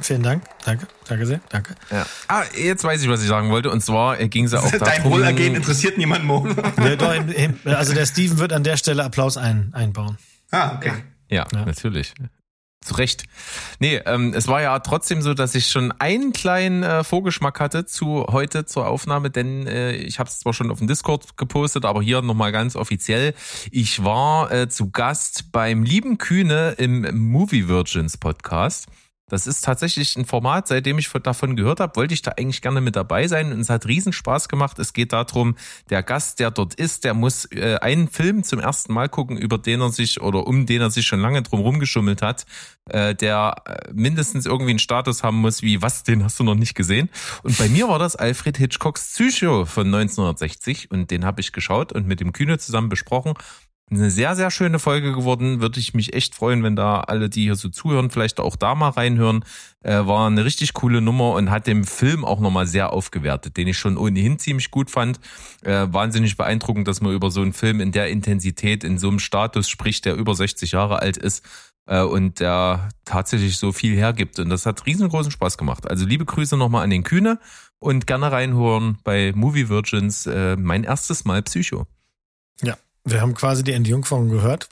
Vielen Dank. Danke. Danke sehr. Danke. Ja. Ah, jetzt weiß ich, was ich sagen wollte. Und zwar ging es auch Dein darum. Wohlergehen interessiert niemanden, Mo. Ja, doch, also der Steven wird an der Stelle Applaus ein, einbauen. ah, okay. Ja, Ja. natürlich. Zu Recht. Nee, ähm, es war ja trotzdem so, dass ich schon einen kleinen äh, Vorgeschmack hatte zu heute zur Aufnahme, denn äh, ich habe es zwar schon auf dem Discord gepostet, aber hier nochmal ganz offiziell. Ich war äh, zu Gast beim lieben Kühne im Movie Virgins Podcast. Das ist tatsächlich ein Format, seitdem ich davon gehört habe, wollte ich da eigentlich gerne mit dabei sein und es hat riesen Spaß gemacht. Es geht darum, der Gast, der dort ist, der muss äh, einen Film zum ersten Mal gucken, über den er sich oder um den er sich schon lange drum rumgeschummelt hat, äh, der äh, mindestens irgendwie einen Status haben muss, wie was, den hast du noch nicht gesehen. Und bei mir war das Alfred Hitchcocks Psycho von 1960 und den habe ich geschaut und mit dem Kühne zusammen besprochen eine sehr, sehr schöne Folge geworden. Würde ich mich echt freuen, wenn da alle, die hier so zuhören, vielleicht auch da mal reinhören. Äh, war eine richtig coole Nummer und hat den Film auch nochmal sehr aufgewertet, den ich schon ohnehin ziemlich gut fand. Äh, wahnsinnig beeindruckend, dass man über so einen Film in der Intensität, in so einem Status spricht, der über 60 Jahre alt ist äh, und der tatsächlich so viel hergibt. Und das hat riesengroßen Spaß gemacht. Also liebe Grüße nochmal an den Kühne und gerne reinhören bei Movie Virgins äh, mein erstes Mal Psycho. Ja, wir haben quasi die Entjungferung gehört.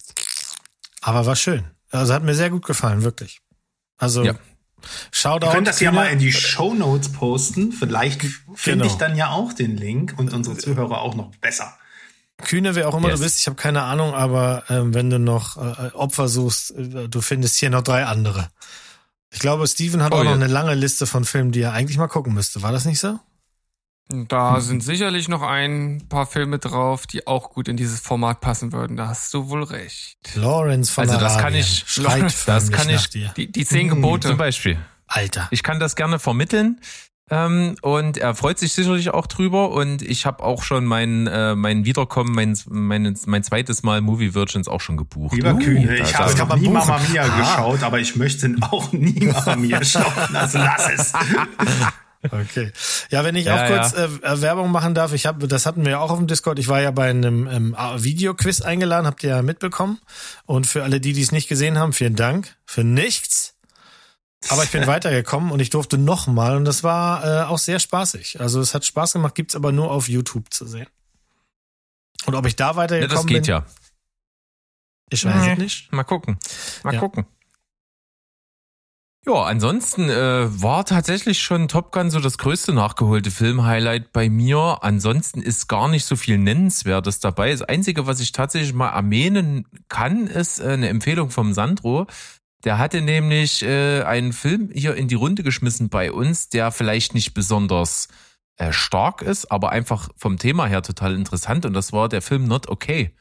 Aber war schön. Also hat mir sehr gut gefallen, wirklich. Also ja. Shoutout. Wir können das ja mal in die Show Notes posten. Vielleicht finde genau. ich dann ja auch den Link und unsere Zuhörer auch noch besser. Kühne, wer auch immer yes. du bist, ich habe keine Ahnung, aber äh, wenn du noch äh, Opfer suchst, äh, du findest hier noch drei andere. Ich glaube, Steven hat oh, auch ja. noch eine lange Liste von Filmen, die er eigentlich mal gucken müsste. War das nicht so? Da mhm. sind sicherlich noch ein paar Filme drauf, die auch gut in dieses Format passen würden. Da hast du wohl recht. Lawrence von Also das kann ich, das kann ich, die, die zehn Gebote zum Beispiel. Alter. Ich kann das gerne vermitteln. Ähm, und er freut sich sicherlich auch drüber und ich habe auch schon mein äh, mein Wiederkommen, mein, mein mein zweites Mal Movie Virgins auch schon gebucht. Lieber uh, Kühne, ich habe noch nie Mama Mia ah. geschaut, aber ich möchte auch nie Mama Mia schauen. Also lass es. Okay. Ja, wenn ich ja, auch kurz ja. äh, Werbung machen darf, ich habe, das hatten wir ja auch auf dem Discord. Ich war ja bei einem ähm, Videoquiz eingeladen, habt ihr ja mitbekommen. Und für alle die, die es nicht gesehen haben, vielen Dank für nichts. Aber ich bin weitergekommen und ich durfte nochmal und das war äh, auch sehr spaßig. Also es hat Spaß gemacht, gibt's aber nur auf YouTube zu sehen. Und ob ich da weitergekommen bin? Ja, das geht bin, ja. Ich weiß nee. es nicht. Mal gucken. Mal ja. gucken. Ja, ansonsten äh, war tatsächlich schon Top Gun so das größte nachgeholte Film-Highlight bei mir. Ansonsten ist gar nicht so viel Nennenswertes dabei. Das Einzige, was ich tatsächlich mal erwähnen kann, ist äh, eine Empfehlung vom Sandro. Der hatte nämlich äh, einen Film hier in die Runde geschmissen bei uns, der vielleicht nicht besonders äh, stark ist, aber einfach vom Thema her total interessant. Und das war der Film Not Okay.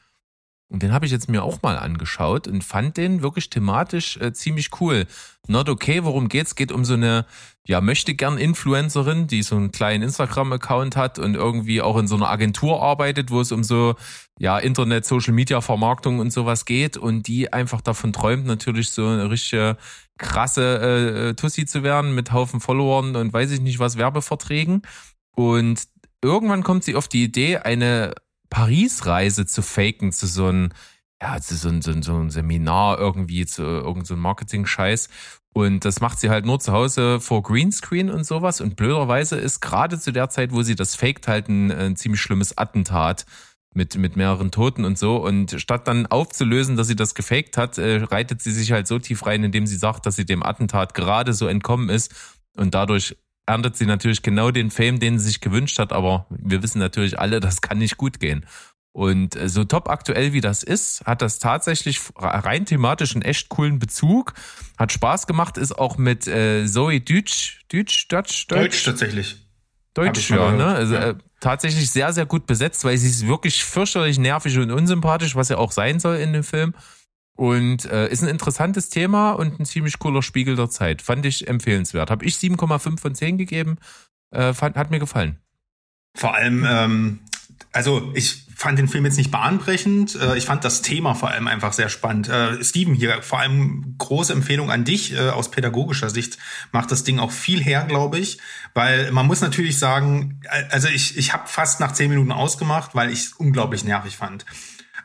Und den habe ich jetzt mir auch mal angeschaut und fand den wirklich thematisch äh, ziemlich cool. Not okay, worum geht's? Geht um so eine, ja, möchte gern Influencerin, die so einen kleinen Instagram-Account hat und irgendwie auch in so einer Agentur arbeitet, wo es um so, ja, Internet, Social Media Vermarktung und sowas geht und die einfach davon träumt, natürlich so eine richtige krasse äh, Tussi zu werden mit Haufen Followern und weiß ich nicht was, Werbeverträgen. Und irgendwann kommt sie auf die Idee, eine Paris-Reise zu faken, zu so einem, ja, zu so, so, so ein Seminar irgendwie, zu irgendeinem so Marketing-Scheiß. Und das macht sie halt nur zu Hause vor Greenscreen und sowas. Und blöderweise ist gerade zu der Zeit, wo sie das faked, halt ein, ein ziemlich schlimmes Attentat mit, mit mehreren Toten und so. Und statt dann aufzulösen, dass sie das gefaked hat, äh, reitet sie sich halt so tief rein, indem sie sagt, dass sie dem Attentat gerade so entkommen ist und dadurch erntet sie natürlich genau den Fame, den sie sich gewünscht hat, aber wir wissen natürlich alle, das kann nicht gut gehen. Und äh, so top aktuell wie das ist, hat das tatsächlich rein thematisch einen echt coolen Bezug. Hat Spaß gemacht, ist auch mit äh, Zoe Deutsch, Deutsch, Deutsch, Deutsch, Deutsch tatsächlich. Deutsch, ja, ne? Also ja. Äh, tatsächlich sehr, sehr gut besetzt, weil sie ist wirklich fürchterlich nervig und unsympathisch, was ja auch sein soll in dem Film. Und äh, ist ein interessantes Thema und ein ziemlich cooler Spiegel der Zeit. Fand ich empfehlenswert. Habe ich 7,5 von 10 gegeben. Äh, fand, hat mir gefallen. Vor allem, ähm, also ich fand den Film jetzt nicht bahnbrechend. Äh, ich fand das Thema vor allem einfach sehr spannend. Äh, Steven hier, vor allem große Empfehlung an dich äh, aus pädagogischer Sicht. Macht das Ding auch viel her, glaube ich. Weil man muss natürlich sagen, äh, also ich, ich habe fast nach zehn Minuten ausgemacht, weil ich es unglaublich nervig fand.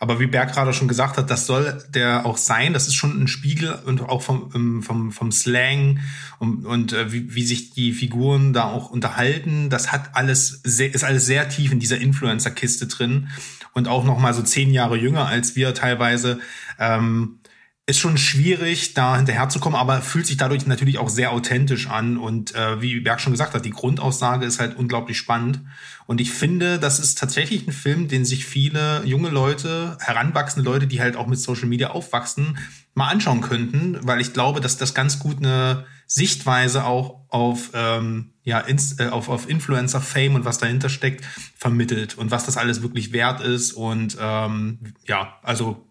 Aber wie Berg gerade schon gesagt hat, das soll der auch sein. Das ist schon ein Spiegel und auch vom, ähm, vom, vom Slang und, und äh, wie, wie sich die Figuren da auch unterhalten. Das hat alles sehr, ist alles sehr tief in dieser Influencer-Kiste drin und auch noch mal so zehn Jahre jünger als wir teilweise. Ähm, ist schon schwierig, da hinterherzukommen, aber fühlt sich dadurch natürlich auch sehr authentisch an. Und äh, wie Berg schon gesagt hat, die Grundaussage ist halt unglaublich spannend. Und ich finde, das ist tatsächlich ein Film, den sich viele junge Leute, heranwachsende Leute, die halt auch mit Social Media aufwachsen, mal anschauen könnten, weil ich glaube, dass das ganz gut eine Sichtweise auch auf, ähm, ja, ins, äh, auf, auf Influencer-Fame und was dahinter steckt, vermittelt und was das alles wirklich wert ist. Und ähm, ja, also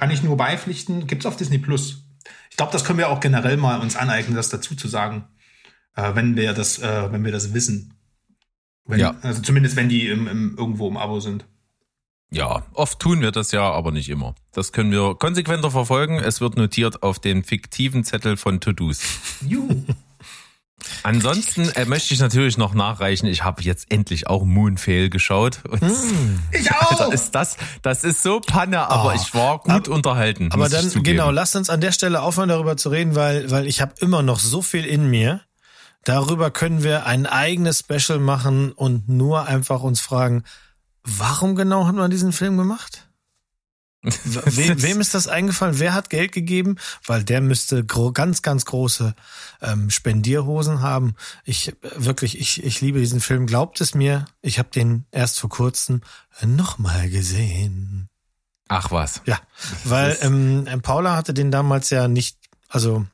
kann ich nur beipflichten. Gibt's auf Disney Plus. Ich glaube, das können wir auch generell mal uns aneignen, das dazu zu sagen, äh, wenn wir das, äh, wenn wir das wissen. Wenn, Ja. Also zumindest wenn die im, im, irgendwo im Abo sind. Ja, oft tun wir das ja, aber nicht immer. Das können wir konsequenter verfolgen. Es wird notiert auf den fiktiven Zettel von To-Dos. Juhu. Ansonsten äh, möchte ich natürlich noch nachreichen. Ich habe jetzt endlich auch Moonfail geschaut. Und Ich auch! Alter, ist das, das ist so Panne, aber Oh. ich war gut unterhalten. Aber muss ich dann, genau, lasst uns an der Stelle aufhören, darüber zu reden, weil, weil ich habe immer noch so viel in mir. Darüber können wir ein eigenes Special machen und nur einfach uns fragen, warum genau hat man diesen Film gemacht? We wem ist das eingefallen? Wer hat Geld gegeben? Weil der müsste ganz, ganz große ähm, Spendierhosen haben. Ich äh, wirklich, ich, ich liebe diesen Film. Glaubt es mir, ich habe den erst vor kurzem nochmal gesehen. Ach was. Ja, weil ähm, Paula hatte den damals ja nicht, also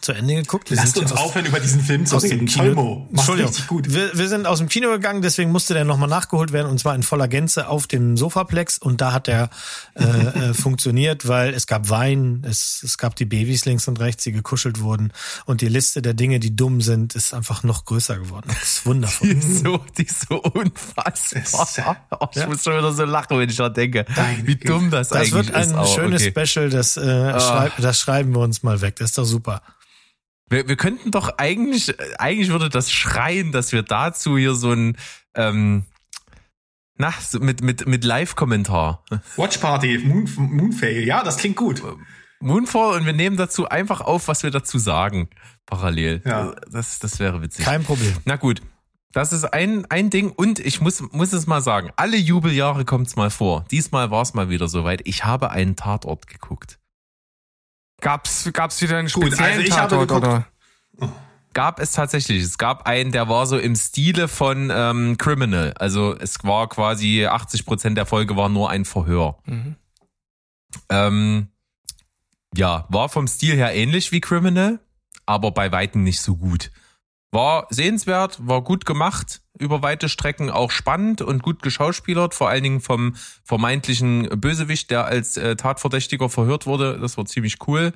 zu Ende geguckt. Wir Lasst uns ja aufhören, über diesen Film zu aus dem reden. Kino- Entschuldigung, richtig gut. Wir, wir sind aus dem Kino gegangen, deswegen musste der nochmal nachgeholt werden und zwar in voller Gänze auf dem Sofaplex und da hat er äh, äh, funktioniert, weil es gab Wein, es, es gab die Babys links und rechts, die gekuschelt wurden und die Liste der Dinge, die dumm sind, ist einfach noch größer geworden. Das ist Die wundervoll. ist so, die ist so unfassbar. Oh, ich muss schon wieder so lachen, wenn ich daran denke, Deine wie dumm das, Das eigentlich wird ein ist. aber schönes okay. Special, das, äh, schreib, das schreiben wir uns mal weg. Das ist doch super. Wir, wir könnten doch eigentlich, eigentlich würde das schreien, dass wir dazu hier so ein, ähm, na, so mit, mit, mit Live-Kommentar. Watch Party, Moon, Moonfail, ja, das klingt gut. Moonfall und wir nehmen dazu einfach auf, was wir dazu sagen. Parallel. Ja. Das, das wäre witzig. Kein Problem. Na gut. Das ist ein, ein Ding und ich muss, muss es mal sagen, alle Jubeljahre kommt's mal vor. Diesmal war es mal wieder soweit. Ich habe einen Tatort geguckt. Gab's, gab's wieder einen Gut, speziellen also ich habe Tatort, geguckt- oder? Gab es tatsächlich. Es gab einen, der war so im Stile von ähm, Criminal. Also es war quasi 80 Prozent der Folge war nur ein Verhör. Mhm. Ähm, ja, war vom Stil her ähnlich wie Criminal, aber bei weitem nicht so gut. War sehenswert, war gut gemacht, über weite Strecken auch spannend und gut geschauspielert, vor allen Dingen vom vermeintlichen Bösewicht, der als äh, Tatverdächtiger verhört wurde. Das war ziemlich cool.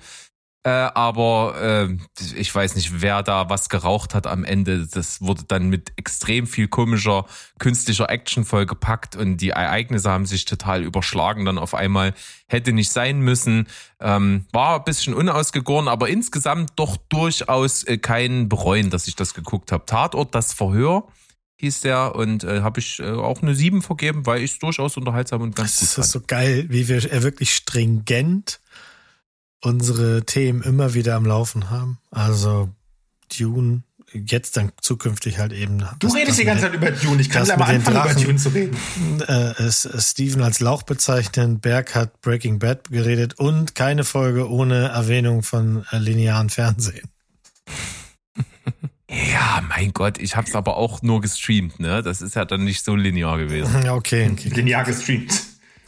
Äh, aber äh, ich weiß nicht, wer da was geraucht hat am Ende. Das wurde dann mit extrem viel komischer künstlicher Action vollgepackt und die Ereignisse haben sich total überschlagen. Dann auf einmal hätte nicht sein müssen. Ähm, war ein bisschen unausgegoren, aber insgesamt doch durchaus äh, kein Bereuen, dass ich das geguckt habe. Tatort, das Verhör hieß der und äh, habe ich äh, auch eine 7 vergeben, weil ich es durchaus unterhaltsam und ganz Das gut ist fand. so geil, wie wir äh, wirklich stringent unsere Themen immer wieder am Laufen haben. Also Dune, jetzt dann zukünftig halt eben. Du redest die ganze Zeit über Dune. Ich kann das gleich mal anfangen, über Drachen. Dune zu reden. Äh, es, es Steven als Lauch bezeichnen, Berg hat Breaking Bad geredet und keine Folge ohne Erwähnung von äh, linearen Fernsehen. Ja, mein Gott, ich hab's aber auch nur gestreamt, ne? Das ist ja dann nicht so linear gewesen. Ja, okay, okay. Linear gestreamt.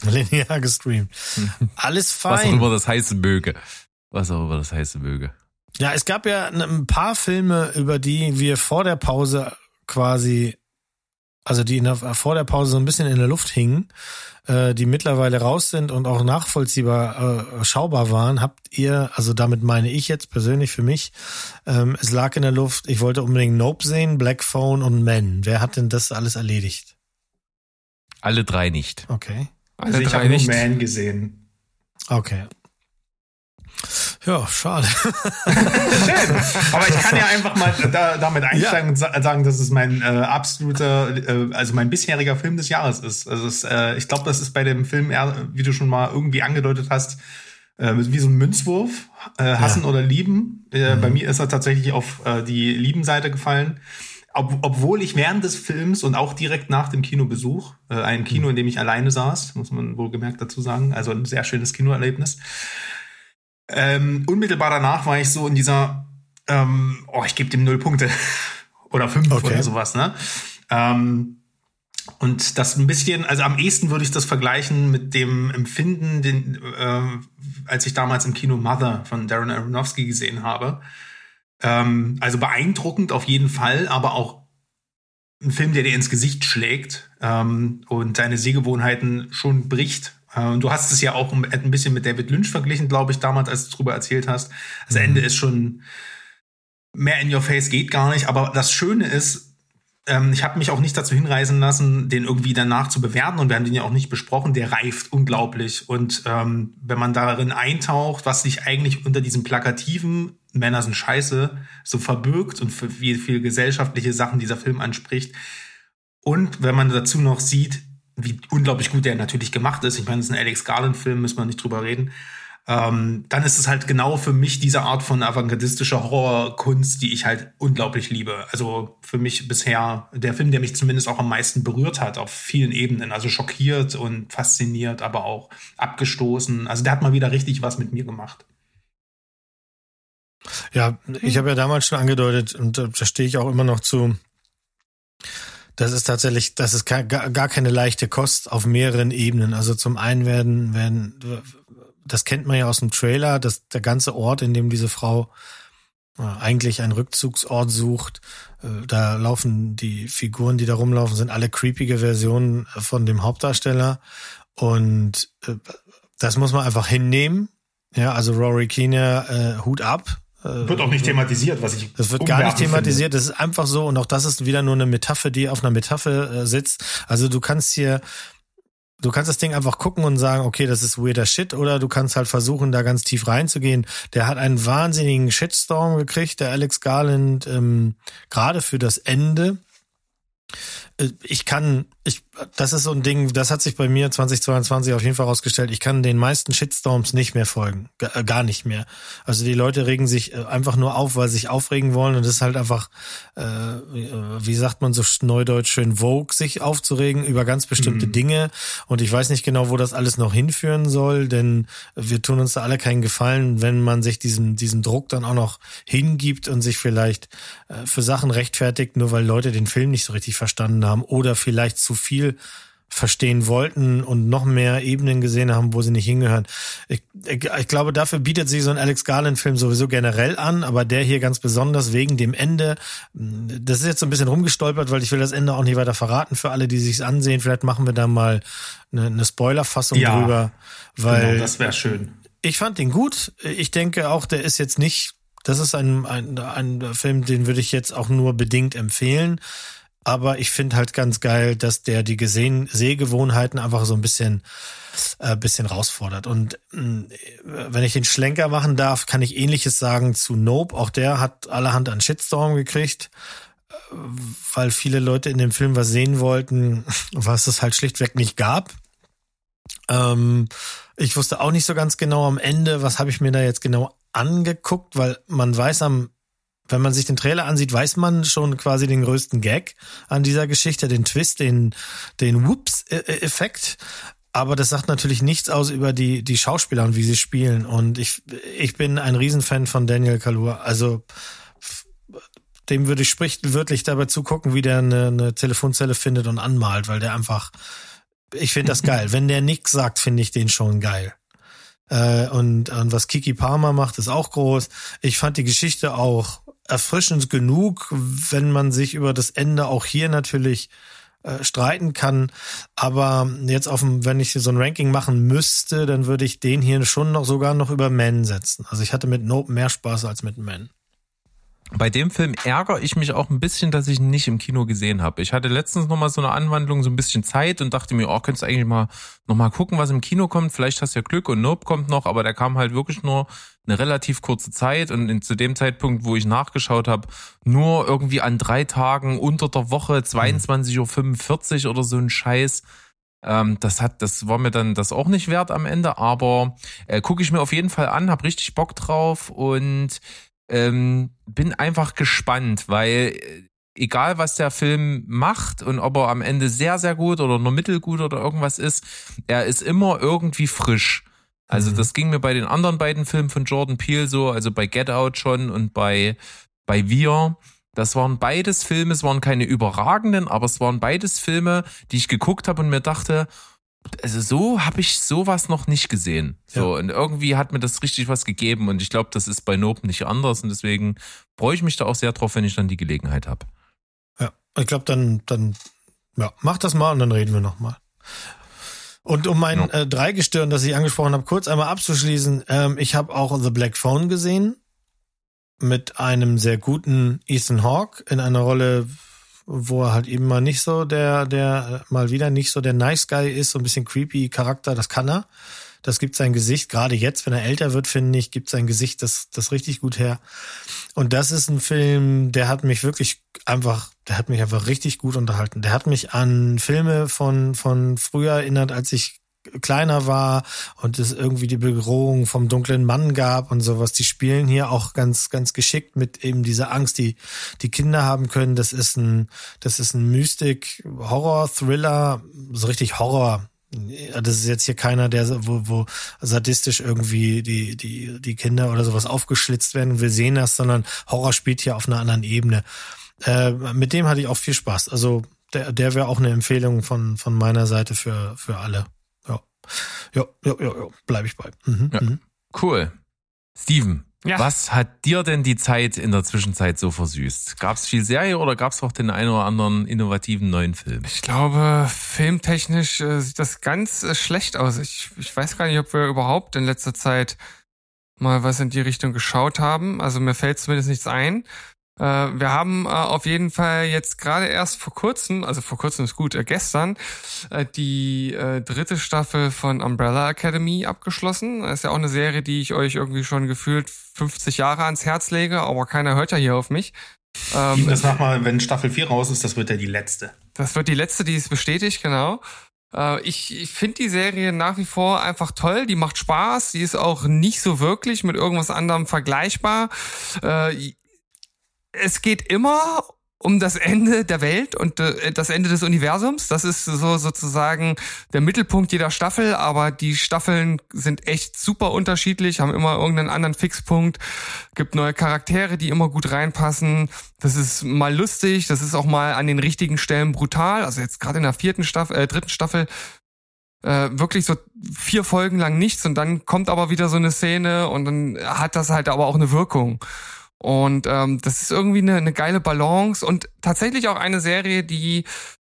Linear gestreamt. Alles Was auch fein. immer das heißen möge. Was auch immer das heißen möge. Ja, es gab ja ein paar Filme, über die wir vor der Pause quasi, also die in der, vor der Pause so ein bisschen in der Luft hingen, äh, die mittlerweile raus sind und auch nachvollziehbar äh, schaubar waren. Habt ihr, also damit meine ich jetzt persönlich für mich, ähm, es lag in der Luft, ich wollte unbedingt Nope sehen, Black Phone und Men. Wer hat denn das alles erledigt? Alle drei nicht. Okay. Alle Also ich habe nur. Man gesehen. Okay. Ja, schade. Schön. Aber ich kann ja einfach mal da, damit einsteigen und sa sagen, dass es mein äh, absoluter, äh, also mein bisheriger Film des Jahres ist. Also es, äh, ich glaube, das ist bei dem Film, eher, wie du schon mal irgendwie angedeutet hast, äh, wie so ein Münzwurf, äh, hassen oder lieben. Äh, Bei mir ist er tatsächlich auf äh, die Lieben-Seite gefallen. Ob, obwohl ich während des Films und auch direkt nach dem Kinobesuch, äh, ein Kino, in dem ich alleine saß, muss man wohlgemerkt dazu sagen, also ein sehr schönes Kinoerlebnis, ähm, unmittelbar danach war ich so in dieser, ähm, oh, ich gebe dem null Punkte oder fünf Okay. oder sowas, ne? Ähm, und das ein bisschen, also am ehesten würde ich das vergleichen mit dem Empfinden, den, äh, als ich damals im Kino Mother von Darren Aronofsky gesehen habe. Ähm, also beeindruckend auf jeden Fall, aber auch ein Film, der dir ins Gesicht schlägt ähm, und deine Sehgewohnheiten schon bricht. Äh, und du hast es ja auch ein bisschen mit David Lynch verglichen, glaube ich, damals, als du darüber erzählt hast. Das mhm. Ende ist schon mehr in your face geht gar nicht. Aber das Schöne ist, ähm, ich habe mich auch nicht dazu hinreißen lassen, den irgendwie danach zu bewerten und wir haben den ja auch nicht besprochen. Der reift unglaublich und ähm, wenn man darin eintaucht, was sich eigentlich unter diesem plakativen Männer sind Scheiße so verbirgt und für wie viel gesellschaftliche Sachen dieser Film anspricht und wenn man dazu noch sieht, wie unglaublich gut der natürlich gemacht ist. Ich meine, es ist ein Alex Garland-Film, müssen wir nicht drüber reden ähm, dann ist es halt genau für mich diese Art von avantgardistischer Horrorkunst, die ich halt unglaublich liebe. Also für mich bisher der Film, der mich zumindest auch am meisten berührt hat auf vielen Ebenen. Also schockiert und fasziniert, aber auch abgestoßen. Also der hat mal wieder richtig was mit mir gemacht. Ja, ich habe ja damals schon angedeutet und da stehe ich auch immer noch zu. Das ist tatsächlich, das ist gar, gar keine leichte Kost auf mehreren Ebenen. Also zum einen werden, werden das kennt man ja aus dem Trailer, dass der ganze Ort, in dem diese Frau äh, eigentlich einen Rückzugsort sucht, äh, da laufen die Figuren, die da rumlaufen, sind alle creepige Versionen von dem Hauptdarsteller. Und äh, das muss man einfach hinnehmen. Ja, also Rory Keane, äh, Hut ab. Wird auch nicht thematisiert, was ich. Das wird gar nicht thematisiert. Finde. Das ist einfach so und auch das ist wieder nur eine Metapher, die auf einer Metapher äh, sitzt. Also du kannst hier Du kannst das Ding einfach gucken und sagen, okay, das ist weirder Shit, oder du kannst halt versuchen, da ganz tief reinzugehen. Der hat einen wahnsinnigen Shitstorm gekriegt, der Alex Garland, ähm, gerade für das Ende. Äh, ich kann, ich, das ist so ein Ding, das hat sich bei mir 2022 auf jeden Fall rausgestellt. Ich kann den meisten Shitstorms nicht mehr folgen. Äh, gar nicht mehr. Also die Leute regen sich äh, einfach nur auf, weil sie sich aufregen wollen. Und das ist halt einfach, äh, wie sagt man so neudeutsch schön, Vogue, sich aufzuregen über ganz bestimmte mhm. Dinge. Und ich weiß nicht genau, wo das alles noch hinführen soll, denn wir tun uns da alle keinen Gefallen, wenn man sich diesem, diesem Druck dann auch noch hingibt und sich vielleicht äh, für Sachen rechtfertigt, nur weil Leute den Film nicht so richtig verstanden haben oder vielleicht zu viel verstehen wollten und noch mehr Ebenen gesehen haben, wo sie nicht hingehören. Ich, ich, ich glaube, dafür bietet sich so ein Alex Garland-Film sowieso generell an, aber der hier ganz besonders wegen dem Ende. Das ist jetzt so ein bisschen rumgestolpert, weil ich will das Ende auch nicht weiter verraten für alle, die sich's ansehen. Vielleicht machen wir da mal eine, eine Spoilerfassung ja, drüber, weil genau, das wäre schön. Ich fand den gut. Ich denke auch, der ist jetzt nicht. Das ist ein, ein, ein Film, den würde ich jetzt auch nur bedingt empfehlen aber ich finde halt ganz geil, dass der die gesehen Sehgewohnheiten einfach so ein bisschen äh, bisschen herausfordert. Und äh, wenn ich den Schlenker machen darf, kann ich ähnliches sagen zu Nope. Auch der hat allerhand an Shitstorm gekriegt, äh, weil viele Leute in dem Film was sehen wollten, was es halt schlichtweg nicht gab. Ähm, ich wusste auch nicht so ganz genau am Ende, was habe ich mir da jetzt genau angeguckt, weil man weiß am wenn man sich den Trailer ansieht, weiß man schon quasi den größten Gag an dieser Geschichte, den Twist, den, den Whoops-Effekt. Aber das sagt natürlich nichts aus über die, die Schauspieler und wie sie spielen. Und ich, ich bin ein Riesenfan von Daniel Kaluuya. Also, dem würde ich sprichwörtlich dabei zugucken, wie der eine, eine Telefonzelle findet und anmalt, weil der einfach, ich finde das geil. Wenn der nix sagt, finde ich den schon geil. Äh, und, und was Kiki Palmer macht, ist auch groß. Ich fand die Geschichte auch erfrischend genug, wenn man sich über das Ende auch hier natürlich äh, streiten kann. Aber jetzt auf dem, wenn ich so ein Ranking machen müsste, dann würde ich den hier schon noch sogar noch über Men setzen. Also ich hatte mit Nope mehr Spaß als mit Men bei dem Film ärgere ich mich auch ein bisschen, dass ich ihn nicht im Kino gesehen habe. Ich hatte letztens noch mal so eine Anwandlung, so ein bisschen Zeit und dachte mir, oh, könntest du eigentlich mal noch mal gucken, was im Kino kommt. Vielleicht hast du ja Glück und Nope kommt noch, aber der kam halt wirklich nur eine relativ kurze Zeit und zu dem Zeitpunkt, wo ich nachgeschaut habe, nur irgendwie an drei Tagen unter der Woche 22.45 Uhr oder so ein Scheiß. Ähm, das hat, das war mir dann das auch nicht wert am Ende, aber äh, gucke ich mir auf jeden Fall an, hab richtig Bock drauf und ähm, bin einfach gespannt, weil äh, egal was der Film macht und ob er am Ende sehr, sehr gut oder nur mittelgut oder irgendwas ist, er ist immer irgendwie frisch. Also mhm. das ging mir bei den anderen beiden Filmen von Jordan Peele so, also bei Get Out schon und bei, bei Wir. Das waren beides Filme, es waren keine überragenden, aber es waren beides Filme, die ich geguckt habe und mir dachte, also so habe ich sowas noch nicht gesehen. So, Ja. und irgendwie hat mir das richtig was gegeben und ich glaube, das ist bei Nope nicht anders und deswegen freue ich mich da auch sehr drauf, wenn ich dann die Gelegenheit habe. Ja, ich glaube, dann, dann, ja, mach das mal und dann reden wir nochmal. Und um mein Ja. äh, Dreigestirn, das ich angesprochen habe, kurz einmal abzuschließen, ähm, ich habe auch The Black Phone gesehen mit einem sehr guten Ethan Hawke in einer Rolle, wo er halt eben mal nicht so der, der mal wieder nicht so der Nice Guy ist, so ein bisschen creepy Charakter, das kann er. Das gibt sein Gesicht, gerade jetzt, wenn er älter wird, finde ich, gibt sein Gesicht das, das richtig gut her. Und das ist ein Film, der hat mich wirklich einfach, der hat mich einfach richtig gut unterhalten. Der hat mich an Filme von, von früher erinnert, als ich kleiner war und es irgendwie die Bedrohung vom dunklen Mann gab und sowas. Die spielen hier auch ganz, ganz geschickt mit eben dieser Angst, die die Kinder haben können. Das ist ein, das ist ein Mystik, Horror, Thriller, so richtig Horror. Das ist jetzt hier keiner, der wo, wo sadistisch irgendwie die, die, die Kinder oder sowas aufgeschlitzt werden wir sehen das, sondern Horror spielt hier auf einer anderen Ebene. Äh, mit dem hatte ich auch viel Spaß. Also der, der wäre auch eine Empfehlung von, von meiner Seite für, für alle. Ja. Ja, ja, ja, bleibe ich bei. Mhm, Ja. mhm. Cool. Steven, Ja. was hat dir denn die Zeit in der Zwischenzeit so versüßt? Gab es viel Serie oder gab es auch den einen oder anderen innovativen neuen Film? Ich glaube, filmtechnisch äh, sieht das ganz äh, schlecht aus. Ich, ich weiß gar nicht, ob wir überhaupt in letzter Zeit mal was in die Richtung geschaut haben. Also mir fällt zumindest nichts ein. Äh, wir haben äh, auf jeden Fall jetzt gerade erst vor kurzem, also vor kurzem ist gut, äh, gestern, die dritte Staffel von Umbrella Academy abgeschlossen. Das ist ja auch eine Serie, die ich euch irgendwie schon gefühlt 50 Jahre ans Herz lege, aber keiner hört ja hier auf mich. Ähm, Das mach mal, wenn Staffel 4 raus ist, das wird ja die letzte. das wird die letzte, die es bestätigt, genau. Ich ich finde die Serie nach wie vor einfach toll. Die macht Spaß. Die ist auch nicht so wirklich mit irgendwas anderem vergleichbar. Äh, es geht immer um das Ende der Welt und äh, das Ende des Universums. Das ist so sozusagen der Mittelpunkt jeder Staffel, aber die Staffeln sind echt super unterschiedlich, haben immer irgendeinen anderen Fixpunkt, gibt neue Charaktere, die immer gut reinpassen. Das ist mal lustig, das ist auch mal an den richtigen Stellen brutal. Also jetzt gerade in der vierten Staffel, äh, dritten Staffel äh, wirklich so vier Folgen lang nichts und dann kommt aber wieder so eine Szene und dann hat das halt aber auch eine Wirkung. Und ähm, das ist irgendwie eine, eine geile Balance und tatsächlich auch eine Serie, die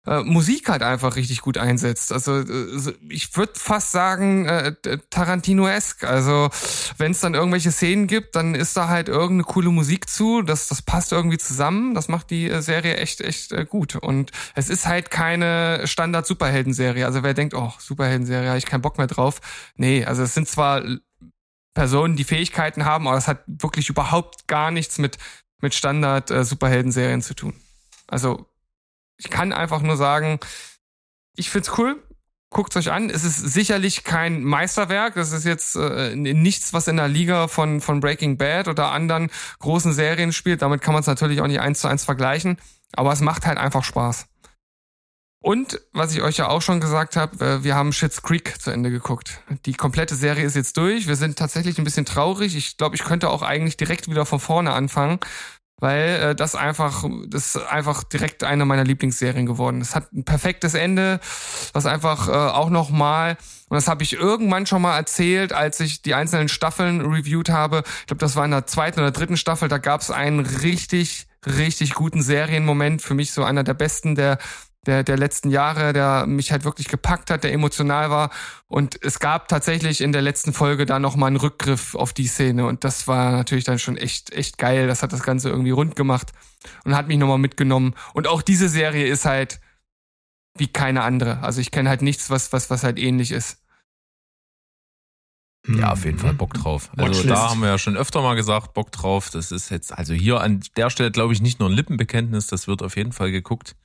äh, Musik halt einfach richtig gut einsetzt. Also äh, ich würde fast sagen äh, Tarantino-esk. Also wenn es dann irgendwelche Szenen gibt, dann ist da halt irgendeine coole Musik zu. Das, das passt irgendwie zusammen. Das macht die äh, Serie echt, echt äh, gut. Und es ist halt keine Standard-Superhelden-Serie. Also wer denkt, oh, Superhelden-Serie, habe ich keinen Bock mehr drauf. Nee, also es sind zwar Personen, die Fähigkeiten haben, aber es hat wirklich überhaupt gar nichts mit, mit Standard-Superhelden-Serien zu tun. Also ich kann einfach nur sagen, ich find's cool. Guckt's euch an. Es ist sicherlich kein Meisterwerk. Das ist jetzt äh, nichts, was in der Liga von, von Breaking Bad oder anderen großen Serien spielt. Damit kann man es natürlich auch nicht eins zu eins vergleichen. Aber es macht halt einfach Spaß. Und was ich euch ja auch schon gesagt habe, äh, wir haben Schitt's Creek zu Ende geguckt. Die komplette Serie ist jetzt durch. Wir sind tatsächlich ein bisschen traurig. Ich glaube, ich könnte auch eigentlich direkt wieder von vorne anfangen, weil äh, das einfach, das ist einfach direkt eine meiner Lieblingsserien geworden. Es hat ein perfektes Ende, was einfach äh, auch noch mal und das habe ich irgendwann schon mal erzählt, als ich die einzelnen Staffeln reviewed habe. Ich glaube, das war in der zweiten oder dritten Staffel. Da gab es einen richtig, richtig guten Serienmoment. Für mich so einer der besten der der, der letzten Jahre, der mich halt wirklich gepackt hat, der emotional war. Und es gab tatsächlich in der letzten Folge da nochmal einen Rückgriff auf die Szene. Und das war natürlich dann schon echt, echt geil. Das hat das Ganze irgendwie rund gemacht und hat mich nochmal mitgenommen. Und auch diese Serie ist halt wie keine andere. Also ich kenne halt nichts, was, was, was halt ähnlich ist. Ja, auf jeden Fall Bock drauf. Also Watchlist. da haben wir ja schon öfter mal gesagt, Bock drauf. Das ist jetzt, also hier an der Stelle glaube ich nicht nur ein Lippenbekenntnis, das wird auf jeden Fall geguckt.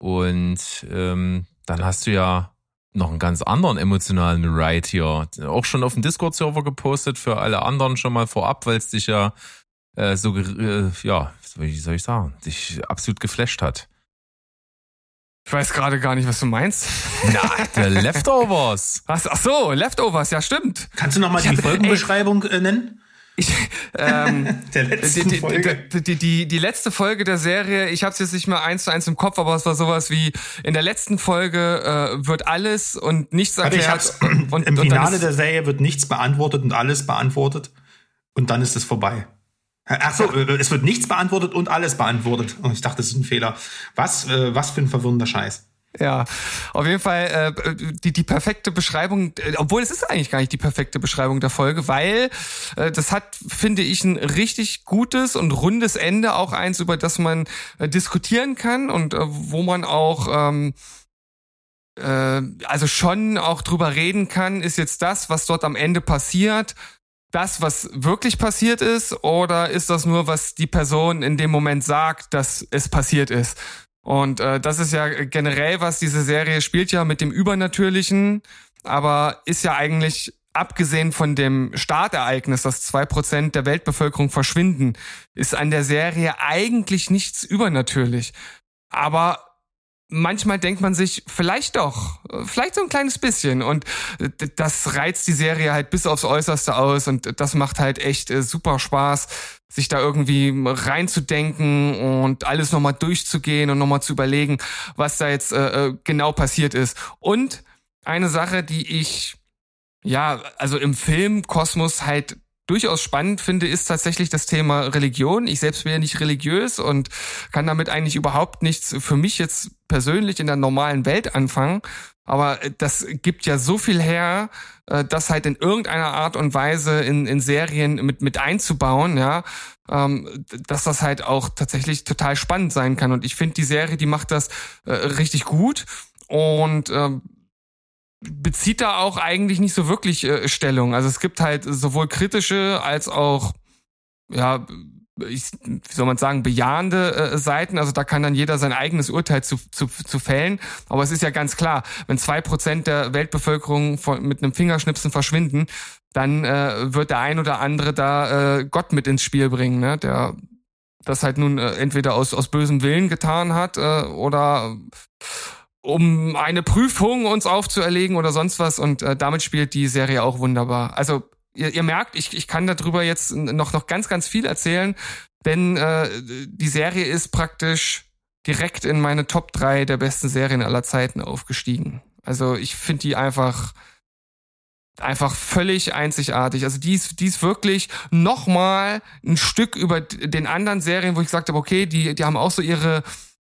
Und ähm, dann hast du ja noch einen ganz anderen emotionalen Ride hier. Auch schon auf dem Discord-Server gepostet für alle anderen schon mal vorab, weil es dich ja äh, so, äh, ja, wie soll ich sagen, dich absolut geflasht hat. Ich weiß gerade gar nicht, was du meinst. Na, der Leftovers. Was? Ach so, Leftovers, ja stimmt. Kannst du noch mal Ich die hab- Folgenbeschreibung äh, nennen? Ich, ähm, Der letzten die, Folge. Die, die, die, die letzte Folge der Serie, ich habe es jetzt nicht mehr eins zu eins im Kopf, aber es war sowas wie, in der letzten Folge äh, wird alles und nichts ich erklärt. hab's. und, und Im dann Finale ist- der Serie wird nichts beantwortet und alles beantwortet. Und dann ist es vorbei. Ach so, äh, es wird nichts beantwortet und alles beantwortet. Und ich dachte, das ist ein Fehler. Was, äh, was für ein verwirrender Scheiß. Ja, auf jeden Fall äh, die, die perfekte Beschreibung, äh, obwohl es ist eigentlich gar nicht die perfekte Beschreibung der Folge, weil äh, das hat, finde ich, ein richtig gutes und rundes Ende, auch eins, über das man äh, diskutieren kann und äh, wo man auch ähm, äh, also schon auch drüber reden kann, ist jetzt das, was dort am Ende passiert, das, was wirklich passiert ist, oder ist das nur, was die Person in dem Moment sagt, dass es passiert ist? Und äh, das ist ja generell, was diese Serie spielt ja mit dem Übernatürlichen, aber ist ja eigentlich abgesehen von dem Startereignis, dass zwei Prozent der Weltbevölkerung verschwinden, ist an der Serie eigentlich nichts übernatürlich. Aber manchmal denkt man sich, vielleicht doch, vielleicht so ein kleines bisschen. Und das reizt die Serie halt bis aufs Äußerste aus und das macht halt echt äh, super Spaß, sich da irgendwie reinzudenken und alles nochmal durchzugehen und nochmal zu überlegen, was da jetzt äh, äh, genau passiert ist. Und eine Sache, die ich, ja, also im Filmkosmos halt durchaus spannend finde, ist tatsächlich das Thema Religion. Ich selbst bin ja nicht religiös und kann damit eigentlich überhaupt nichts für mich jetzt persönlich in der normalen Welt anfangen. Aber äh, das gibt ja so viel her, äh, das halt in irgendeiner Art und Weise in, in Serien mit, mit einzubauen, ja, ähm, dass das halt auch tatsächlich total spannend sein kann. Und ich finde, die Serie, die macht das äh, richtig gut und ähm, bezieht da auch eigentlich nicht so wirklich äh, Stellung. Also es gibt halt sowohl kritische als auch, ja, ich, wie soll man sagen, bejahende äh, Seiten. Also da kann dann jeder sein eigenes Urteil zu, zu, zu fällen. Aber es ist ja ganz klar, wenn zwei Prozent der Weltbevölkerung von, mit einem Fingerschnipsen verschwinden, dann äh, wird der ein oder andere da äh, Gott mit ins Spiel bringen, ne? der das halt nun äh, entweder aus, aus bösem Willen getan hat äh, oder um eine Prüfung uns aufzuerlegen oder sonst was. Und äh, damit spielt die Serie auch wunderbar. Also ihr, ihr merkt, ich, ich kann darüber jetzt noch, noch ganz, ganz viel erzählen, denn äh, die Serie ist praktisch direkt in meine Top 3 der besten Serien aller Zeiten aufgestiegen. Also ich finde die einfach einfach völlig einzigartig. Also die ist, die ist wirklich noch mal ein Stück über den anderen Serien, wo ich gesagt habe, okay, die, die haben auch so ihre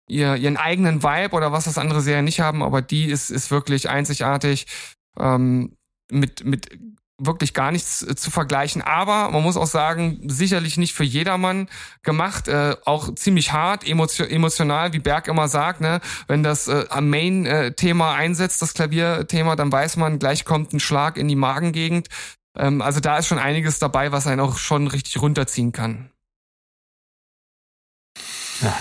ihr, ihren eigenen Vibe oder was das andere Serien nicht haben, aber die ist, ist wirklich einzigartig ähm, mit, mit wirklich gar nichts äh, zu vergleichen. Aber man muss auch sagen, sicherlich nicht für jedermann gemacht, äh, auch ziemlich hart, emotio emotional, wie Berg immer sagt, ne? Wenn das äh, am Main-Thema einsetzt, das Klavierthema, dann weiß man, gleich kommt ein Schlag in die Magengegend. Ähm, also da ist schon einiges dabei, was einen auch schon richtig runterziehen kann.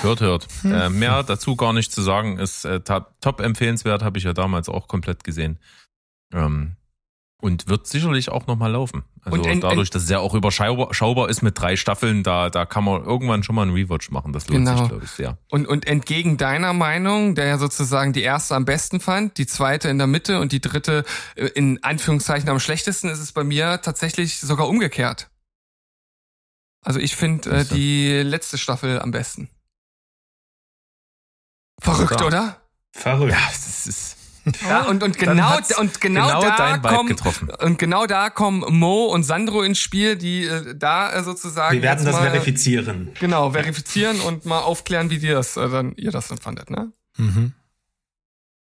Hört, hört. Äh, mehr dazu gar nicht zu sagen. Ist äh, top, empfehlenswert, habe ich ja damals auch komplett gesehen. Ähm, und wird sicherlich auch nochmal laufen. Also Und en- dadurch, dass es ja auch überschaubar schaubar ist mit drei Staffeln, da, da kann man irgendwann schon mal einen Rewatch machen. Das lohnt Genau. sich, glaube ich, sehr. Und, und entgegen deiner Meinung, der ja sozusagen die erste am besten fand, die zweite in der Mitte und die dritte äh, in Anführungszeichen am schlechtesten, ist es bei mir tatsächlich sogar umgekehrt. Also ich finde äh, die letzte Staffel am besten. Verrückt, oder? Verrückt. Ja, das ist Ja, und, und genau, und genau, genau da kommen, getroffen. und genau da kommen Mo und Sandro ins Spiel, die äh, da äh, sozusagen Wir werden das mal, verifizieren. Genau, verifizieren und mal aufklären, wie dir das, äh, dann, ihr das dann fandet, ne? Mhm.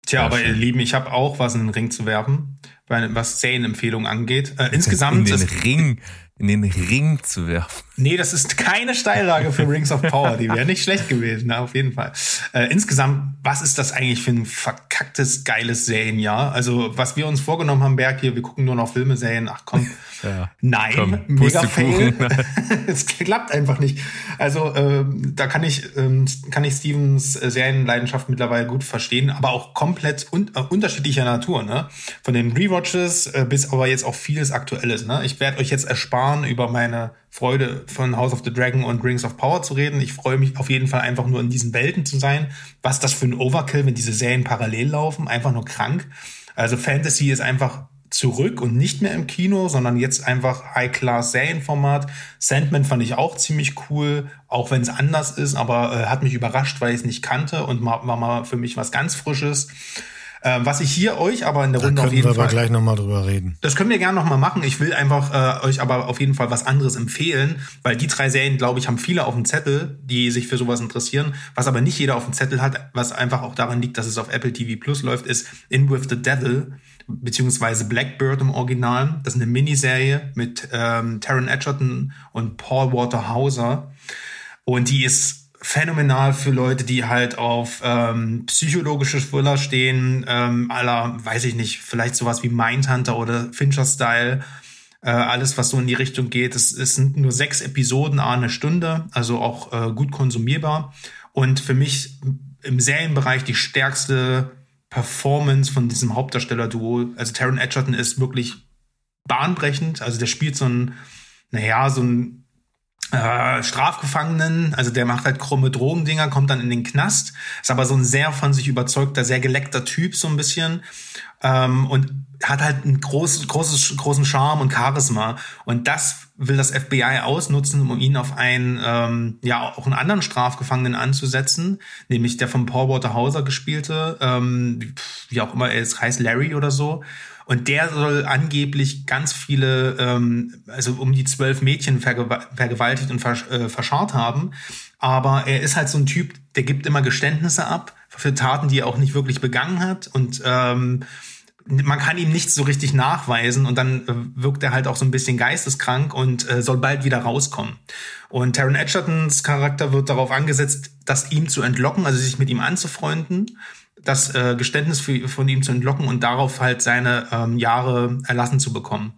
Tja, aber schön. ihr Lieben, ich habe auch was in den Ring zu werfen, weil- was Serienempfehlungen angeht. Äh, in insgesamt, den das, Ring, in den Ring zu werfen. nee, das ist keine Steillage für Rings of Power. Die wäre nicht schlecht gewesen, na, auf jeden Fall. Äh, insgesamt, was ist das eigentlich für ein verkacktes, geiles Serienjahr? Also, was wir uns vorgenommen haben, Berg hier, wir gucken nur noch Filme, Serien, ach komm. Ja. Nein, Komm, mega fail. Es klappt einfach nicht. Also ähm, da kann ich ähm, kann ich Stevens äh, Serienleidenschaft mittlerweile gut verstehen, aber auch komplett un äh, unterschiedlicher Natur. Ne? Von den Rewatches äh, bis aber jetzt auch vieles Aktuelles. Ne? Ich werde euch jetzt ersparen, über meine Freude von House of the Dragon und Rings of Power zu reden. Ich freue mich auf jeden Fall einfach nur in diesen Welten zu sein. Was das für ein Overkill, wenn diese Serien parallel laufen, einfach nur krank. Also Fantasy ist einfach zurück und nicht mehr im Kino, sondern jetzt einfach High-Class-Serienformat. Sandman fand ich auch ziemlich cool, auch wenn es anders ist, aber äh, hat mich überrascht, weil ich es nicht kannte und war mal für mich was ganz Frisches. Äh, was ich hier euch aber in der Da Runde auf können jeden wir Fall gleich nochmal drüber reden. das können wir gerne noch mal machen. Ich will einfach äh, euch aber auf jeden Fall was anderes empfehlen, weil die drei Serien, glaube ich, haben viele auf dem Zettel, die sich für sowas interessieren. Was aber nicht jeder auf dem Zettel hat, was einfach auch daran liegt, dass es auf Apple TV Plus läuft, ist In with the Devil beziehungsweise Blackbird im Original. Das ist eine Miniserie mit ähm, Taron Edgerton und Paul Walter Hauser und die ist phänomenal für Leute, die halt auf ähm, psychologische Thriller stehen, ähm, aller, weiß ich nicht, vielleicht sowas wie Mindhunter oder Fincher-Style, äh, alles, was so in die Richtung geht. Es, es sind nur sechs Episoden, a eine Stunde, also auch äh, gut konsumierbar. Und für mich im Serienbereich die stärkste Performance von diesem Hauptdarsteller-Duo. Also Taron Edgerton ist wirklich bahnbrechend. Also der spielt so ein, naja, so ein äh, Strafgefangenen, also der macht halt krumme Drogendinger, kommt dann in den Knast, ist aber so ein sehr von sich überzeugter, sehr geleckter Typ so ein bisschen ähm, und hat halt einen groß, großes, großen Charme und Charisma und das will das FBI ausnutzen, um ihn auf einen, ähm, ja, auch einen anderen Strafgefangenen anzusetzen, nämlich der von Paul Waterhauser gespielte, ähm, wie auch immer er ist, heißt Larry oder so. Und der soll angeblich ganz viele, ähm, also um die zwölf Mädchen vergew vergewaltigt und versch äh, verscharrt haben. Aber er ist halt so ein Typ, der gibt immer Geständnisse ab für Taten, die er auch nicht wirklich begangen hat. Und ähm, man kann ihm nichts so richtig nachweisen und dann äh, wirkt er halt auch so ein bisschen geisteskrank und äh, soll bald wieder rauskommen. Und Taron Edgertons Charakter wird darauf angesetzt, das ihm zu entlocken, also sich mit ihm anzufreunden, das äh, Geständnis für, von ihm zu entlocken und darauf halt seine ähm, Jahre erlassen zu bekommen.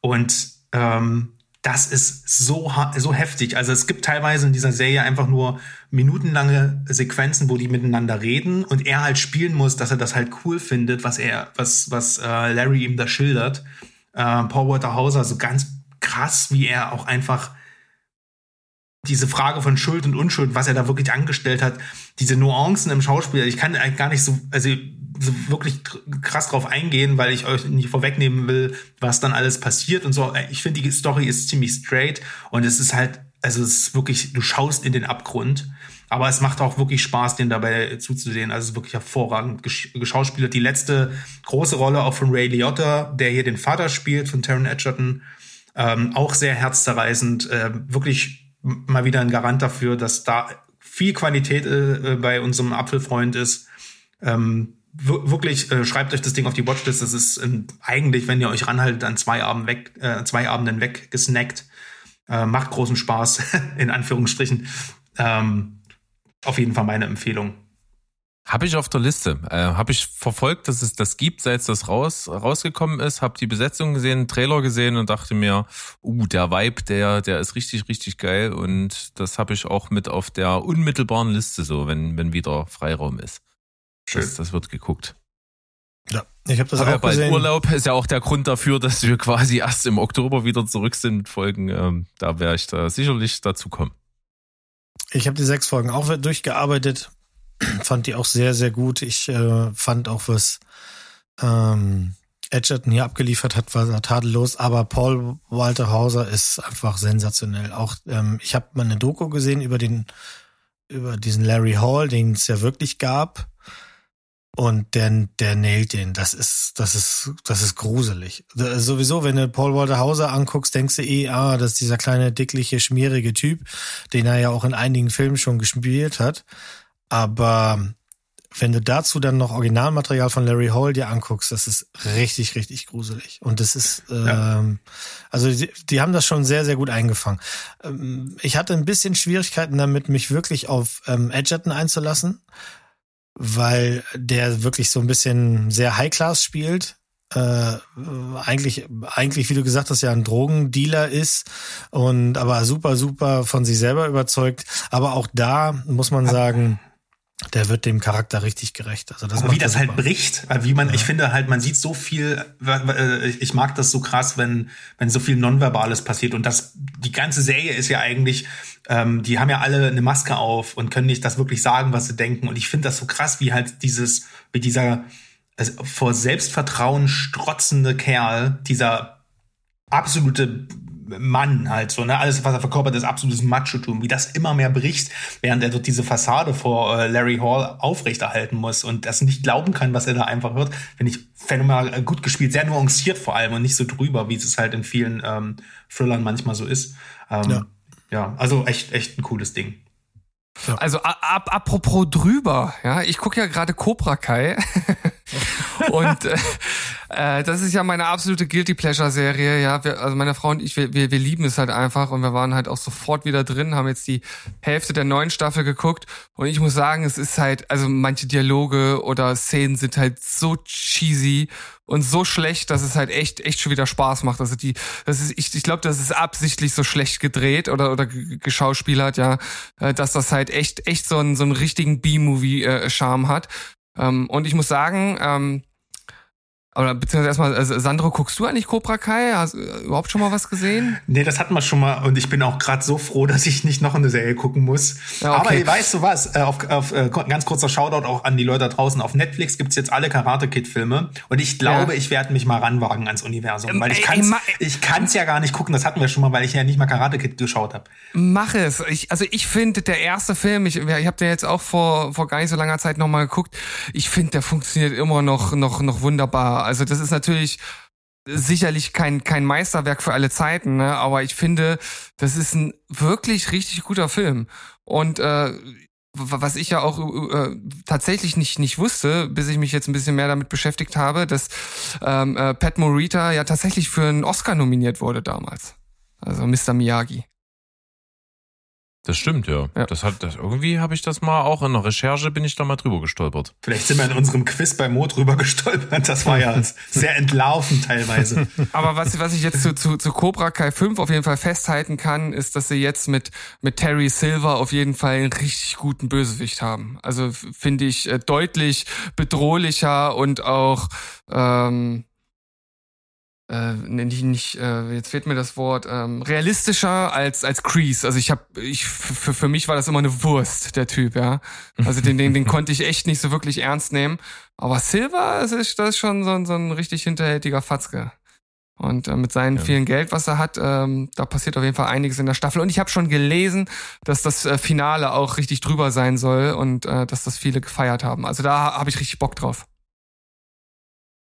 Und ähm, das ist so, so heftig. Also es gibt teilweise in dieser Serie einfach nur minutenlange Sequenzen, wo die miteinander reden und er halt spielen muss, dass er das halt cool findet, was er, was, was äh, Larry ihm da schildert. Äh, Paul Walter Hauser, so ganz krass, wie er auch einfach diese Frage von Schuld und Unschuld, was er da wirklich angestellt hat, diese Nuancen im Schauspiel, ich kann gar nicht so, also so wirklich krass drauf eingehen, weil ich euch nicht vorwegnehmen will, was dann alles passiert und so. Ich finde, die Story ist ziemlich straight und es ist halt, also es ist wirklich, du schaust in den Abgrund. Aber es macht auch wirklich Spaß, den dabei zuzusehen. Also es ist wirklich hervorragend geschauspielert. Die letzte große Rolle auch von Ray Liotta, der hier den Vater spielt, von Taron Edgerton. Ähm, auch sehr herzzerreißend. Äh, wirklich mal wieder ein Garant dafür, dass da viel Qualität äh, bei unserem Apfelfreund ist. Ähm, wirklich, äh, schreibt euch das Ding auf die Watchlist. Das ist ähm, eigentlich, wenn ihr euch ranhaltet, an zwei, Abend weg, äh, zwei Abenden weggesnackt. Äh, macht großen Spaß, in Anführungsstrichen. Ähm, auf jeden Fall meine Empfehlung. Habe ich auf der Liste. Äh, Habe ich verfolgt, dass es das gibt, seit das raus, rausgekommen ist. Habe die Besetzung gesehen, Trailer gesehen und dachte mir, uh, der Vibe, der, der ist richtig, richtig geil. Und das habe ich auch mit auf der unmittelbaren Liste so, wenn, wenn wieder Freiraum ist. Schön. Das, das wird geguckt. Ja, ich habe das Hab auch ja bald gesehen. Urlaub ist ja auch der Grund dafür, dass wir quasi erst im Oktober wieder zurück sind mit Folgen. Ähm, da werde ich da sicherlich dazu kommen. Ich habe die sechs Folgen auch durchgearbeitet. fand die auch sehr, sehr gut. Ich äh, fand auch, was ähm, Edgerton hier abgeliefert hat, war tadellos. Aber Paul Walter Hauser ist einfach sensationell. Auch ähm, ich habe mal eine Doku gesehen über den über diesen Larry Hall, den es ja wirklich gab. Und der, der nailt den. Das ist, das ist, das ist gruselig. Sowieso, wenn du Paul Walter Hauser anguckst, denkst du eh, ah, das ist dieser kleine, dickliche, schmierige Typ, den er ja auch in einigen Filmen schon gespielt hat. Aber wenn du dazu dann noch Originalmaterial von Larry Hall dir anguckst, das ist richtig, richtig gruselig. Und das ist, Ja. ähm, also die, die haben das schon sehr, sehr gut eingefangen. Ähm, ich hatte ein bisschen Schwierigkeiten damit, mich wirklich auf ähm, Edgerton einzulassen, weil der wirklich so ein bisschen sehr High-Class spielt. Äh, eigentlich, eigentlich, wie du gesagt hast, ja ein Drogendealer ist und aber super, super von sich selber überzeugt. Aber auch da muss man sagen, der wird dem Charakter richtig gerecht. Also das Aber wie das halt super. bricht, äh, wie man, ich finde halt, man sieht so viel, äh, ich mag das so krass, wenn, wenn so viel Nonverbales passiert und das, die ganze Serie ist ja eigentlich, ähm, die haben ja alle eine Maske auf und können nicht das wirklich sagen, was sie denken und ich finde das so krass, wie halt dieses, wie dieser, also vor Selbstvertrauen strotzende Kerl, dieser absolute Mann halt so, ne? Alles, was er verkörpert, ist absolutes Machotum, wie das immer mehr bricht, während er dort diese Fassade vor äh, Larry Hall aufrechterhalten muss und das nicht glauben kann, was er da einfach hört, finde ich phänomenal gut gespielt, sehr nuanciert vor allem und nicht so drüber, wie es halt in vielen ähm, Thrillern manchmal so ist. Ähm, ja. Ja, also echt, echt ein cooles Ding. Ja. Also ab, apropos drüber, ja, ich gucke ja gerade Cobra Kai und äh, äh, das ist ja meine absolute Guilty Pleasure Serie, ja. Wir, also meine Frau und ich, wir, wir, wir lieben es halt einfach und wir waren halt auch sofort wieder drin, haben jetzt die Hälfte der neuen Staffel geguckt und ich muss sagen, es ist halt, also manche Dialoge oder Szenen sind halt so cheesy und so schlecht, dass es halt echt echt schon wieder Spaß macht. Also die, das ist, ich, ich glaube, das ist absichtlich so schlecht gedreht oder oder geschauspielert, ja, äh, dass das halt echt echt so einen so einen richtigen B-Movie-Charme äh, hat. Ähm, und ich muss sagen, ähm, oder beziehungsweise erstmal, also Sandro, guckst du eigentlich Cobra Kai? Hast du überhaupt schon mal was gesehen? Nee, das hatten wir schon mal und ich bin auch gerade so froh, dass ich nicht noch eine Serie gucken muss. Ja, okay. Aber weißt du was? Äh, auf, auf äh, ganz kurzer Shoutout auch an die Leute da draußen. Auf Netflix gibt's jetzt alle Karate Kid Filme und ich glaube, ja. ich werde mich mal ranwagen ans Universum, ähm, weil ich kann's, ich kann's ja gar nicht gucken. Das hatten wir schon mal, weil ich ja nicht mal Karate Kid geschaut habe. Mach es. Ich, also ich finde, der erste Film, ich, ich habe den jetzt auch vor vor gar nicht so langer Zeit noch mal geguckt. Ich finde, der funktioniert immer noch noch noch wunderbar also das ist natürlich sicherlich kein, kein Meisterwerk für alle Zeiten, ne? aber ich finde, das ist ein wirklich richtig guter Film. Und äh, was ich ja auch äh, tatsächlich nicht nicht wusste, bis ich mich jetzt ein bisschen mehr damit beschäftigt habe, dass ähm, äh, Pat Morita ja tatsächlich für einen Oscar nominiert wurde damals. Also Mr. Miyagi. Das stimmt, ja. ja. Das hat, das, irgendwie habe ich das mal auch in der Recherche bin ich da mal drüber gestolpert. Vielleicht sind wir in unserem Quiz bei Mo drüber gestolpert. Das war ja sehr entlarvend teilweise. Aber was, was ich jetzt zu, zu, zu Cobra Kai 5 auf jeden Fall festhalten kann, ist, dass sie jetzt mit, mit Terry Silver auf jeden Fall einen richtig guten Bösewicht haben. Also finde ich äh, deutlich bedrohlicher und auch, ähm, äh, nicht, nicht äh, jetzt fehlt mir das Wort ähm, realistischer als als Crease. Also ich habe ich für, für mich war das immer eine Wurst der Typ, ja. Also den den den konnte ich echt nicht so wirklich ernst nehmen. Aber Silver das ist das ist schon so ein so ein richtig hinterhältiger Fatzke. Und äh, mit seinem ja. vielen Geld, was er hat, ähm, da passiert auf jeden Fall einiges in der Staffel. Und ich habe schon gelesen, dass das äh, Finale auch richtig drüber sein soll und äh, dass das viele gefeiert haben. Also da habe ich richtig Bock drauf.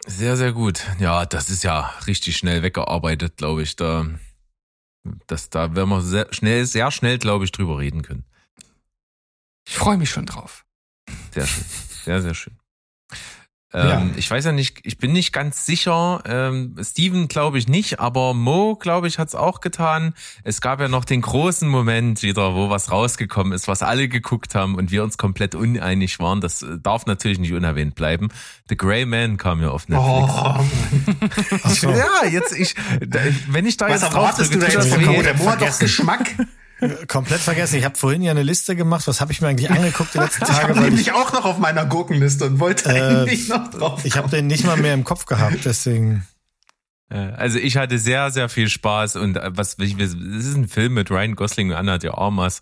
Sehr, sehr gut. Ja, das ist ja richtig schnell weggearbeitet, glaube ich. Da, das, da werden wir sehr schnell, sehr schnell, glaube ich, drüber reden können. Ich freue mich schon drauf. Sehr schön. Sehr, sehr schön. Ähm, ja. Ich weiß ja nicht, ich bin nicht ganz sicher. Ähm, Steven glaube ich nicht, aber Mo glaube ich hat es auch getan. Es gab ja noch den großen Moment wieder, wo was rausgekommen ist, was alle geguckt haben und wir uns komplett uneinig waren. Das äh, darf natürlich nicht unerwähnt bleiben. The Grey Man kam ja auf Netflix. Oh, so. ja, jetzt ich, wenn ich da was jetzt drauf drücke, du da jetzt der Mo hat doch Geschmack. Komplett vergessen. Ich habe vorhin ja eine Liste gemacht. Was habe ich mir eigentlich angeguckt die letzten Tage? Ich habe nämlich auch noch auf meiner Gurkenliste und wollte äh, eigentlich noch drauf. Ich habe den nicht mal mehr im Kopf gehabt, deswegen. Äh, also ich hatte sehr, sehr viel Spaß und äh, was es ist ein Film mit Ryan Gosling und Anna de Armas.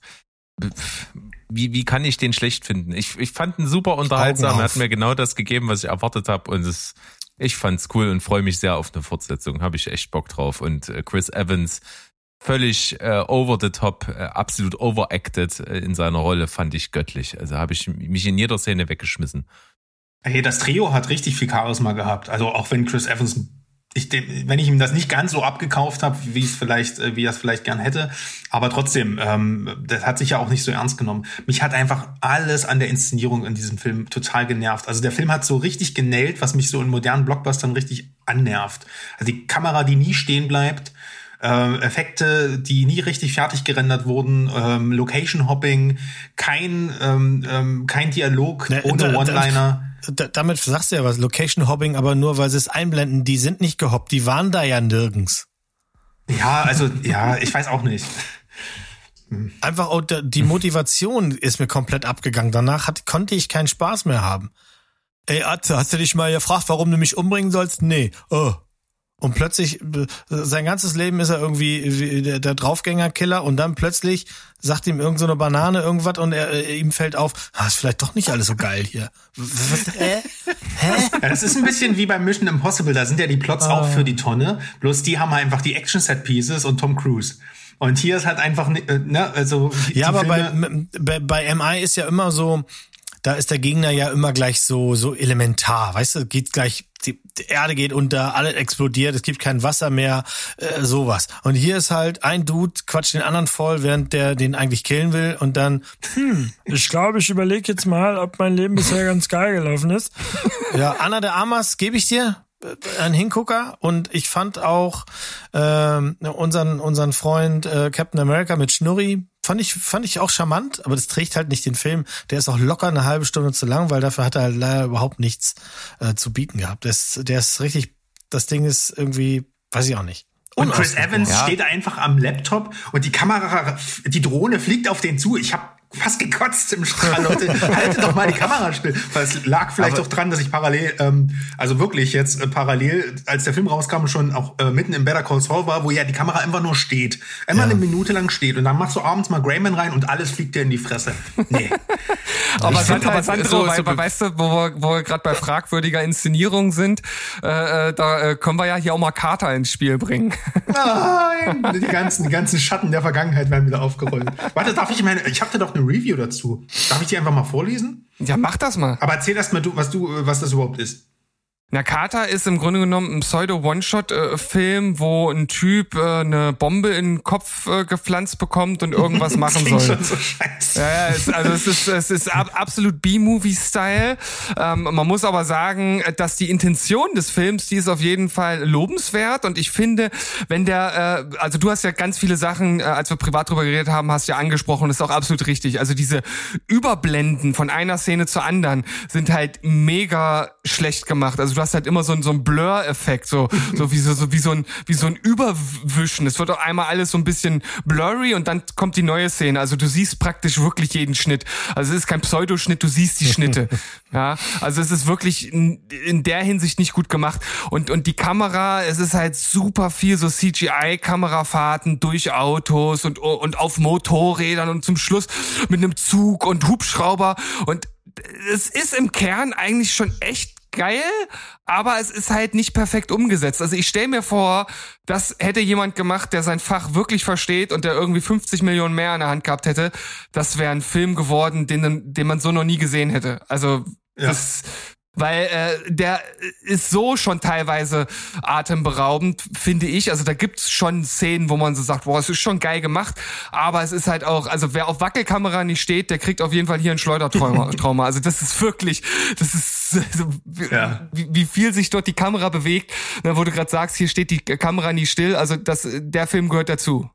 Wie, wie kann ich den schlecht finden? Ich, ich fand ihn super unterhaltsam. Er hat mir genau das gegeben, was ich erwartet habe und es, ich fand's cool und freue mich sehr auf eine Fortsetzung. Habe ich echt Bock drauf. Und äh, Chris Evans völlig äh, over the top, äh, absolut overacted äh, in seiner Rolle, fand ich göttlich. Also habe ich mich in jeder Szene weggeschmissen. Hey, das Trio hat richtig viel Charisma gehabt. Also auch wenn Chris Evans, ich, wenn ich ihm das nicht ganz so abgekauft habe, wie es vielleicht, äh, wie er es vielleicht gern hätte, aber trotzdem, ähm, das hat sich ja auch nicht so ernst genommen. Mich hat einfach alles an der Inszenierung in diesem Film total genervt. Also der Film hat so richtig genäht, was mich so in modernen Blockbustern richtig annervt. Also die Kamera, die nie stehen bleibt, äh, Effekte, die nie richtig fertig gerendert wurden, ähm, Location Hopping, kein ähm, ähm, kein Dialog ne, ohne One-Liner. Da, damit sagst du ja was, Location Hopping, aber nur weil sie es einblenden, die sind nicht gehoppt, die waren da ja nirgends. Ja, also ja, ich weiß auch nicht. Einfach auch die Motivation ist mir komplett abgegangen. Danach hat, konnte ich keinen Spaß mehr haben. Ey, Atze, hast du dich mal gefragt, warum du mich umbringen sollst? Nee. Oh, Und plötzlich, äh, sein ganzes Leben ist er irgendwie der, der Draufgänger-Killer und dann plötzlich sagt ihm irgend so eine Banane irgendwas und er, äh, ihm fällt auf, ah, ist vielleicht doch nicht alles so geil hier. Hä? Hä? Ja, das ist ein bisschen wie bei Mission Impossible, da sind ja die Plots oh. auch für die Tonne, bloß die haben einfach die Action-Set-Pieces und Tom Cruise. Und hier ist halt einfach, äh, ne, also. Ja, aber bei, bei, bei MI ist ja immer so, da ist der Gegner ja immer gleich so, so elementar, weißt du, geht gleich, die Erde geht unter, alles explodiert, es gibt kein Wasser mehr, äh, sowas. Und hier ist halt ein Dude quatscht den anderen voll, während der den eigentlich killen will und dann, hm, ich glaube, ich überlege jetzt mal, ob mein Leben bisher ganz geil gelaufen ist. Ja, Anna de Amas gebe ich dir, ein Hingucker und ich fand auch ähm, unseren unseren Freund äh, Captain America mit Schnurri fand ich fand ich auch charmant, aber das trägt halt nicht den Film. Der ist auch locker eine halbe Stunde zu lang, weil dafür hat er halt leider überhaupt nichts äh, zu bieten gehabt. Der ist, der ist richtig, das Ding ist irgendwie, weiß ich auch nicht. Und Chris Evans ja. steht einfach am Laptop und die Kamera, die Drohne fliegt auf den zu. Ich habe fast gekotzt im Strahl. Leute, haltet doch mal die Kamera still. Weil es lag vielleicht auch dran, dass ich parallel, ähm, also wirklich jetzt äh, parallel, als der Film rauskam, schon auch äh, mitten im Better Call Saul war, wo ja die Kamera einfach nur steht. Immer ja. eine Minute lang steht. Und dann machst du abends mal Grayman rein und alles fliegt dir in die Fresse. Nee. aber Sand, aber Sandro, so, weil, so weißt du, wo wir, wo wir gerade bei fragwürdiger Inszenierung sind, äh, äh, da äh, können wir ja hier auch mal Carter ins Spiel bringen. Nein! Die ganzen, die ganzen Schatten der Vergangenheit werden wieder aufgerollt. Warte, darf ich meine, ich hatte doch eine Review dazu. Darf ich die einfach mal vorlesen? Ja, mach das mal. Aber erzähl erst mal du, was du, was das überhaupt ist. Na, Carter ist im Grunde genommen ein Pseudo-One-Shot-Film, wo ein Typ äh, eine Bombe in den Kopf äh, gepflanzt bekommt und irgendwas machen soll. Schon so scheiße. Ja, es, also es ist, es ist ab, absolut B-Movie-Style. Ähm, man muss aber sagen, dass die Intention des Films, die ist auf jeden Fall lobenswert und ich finde, wenn der, äh, also du hast ja ganz viele Sachen, äh, als wir privat drüber geredet haben, hast ja angesprochen, das ist auch absolut richtig. Also diese Überblenden von einer Szene zur anderen sind halt mega schlecht gemacht. Also du hast halt immer so, so einen Blur-Effekt, so, so wie so, so wie so ein, wie so ein Überwischen. Es wird auch einmal alles so ein bisschen blurry und dann kommt die neue Szene. Also du siehst praktisch wirklich jeden Schnitt. Also es ist kein Pseudoschnitt, du siehst die Schnitte. Ja, also es ist wirklich in, in der Hinsicht nicht gut gemacht. Und, und die Kamera, es ist halt super viel so CGI-Kamerafahrten durch Autos und, und auf Motorrädern und zum Schluss mit einem Zug und Hubschrauber und es ist im Kern eigentlich schon echt geil, aber es ist halt nicht perfekt umgesetzt. Also ich stelle mir vor, das hätte jemand gemacht, der sein Fach wirklich versteht und der irgendwie 50 Millionen mehr in der Hand gehabt hätte. Das wäre ein Film geworden, den, den man so noch nie gesehen hätte. Also ja. das weil äh, der ist so schon teilweise atemberaubend, finde ich. Also da gibt's schon Szenen, wo man so sagt, boah, es ist schon geil gemacht, aber es ist halt auch, also wer auf Wackelkamera nicht steht, der kriegt auf jeden Fall hier ein Schleudertrauma. Trauma. Also das ist wirklich, das ist so, ja. wie, wie viel sich dort die Kamera bewegt, ne, wo du gerade sagst, hier steht die Kamera nie still. Also das, der Film gehört dazu.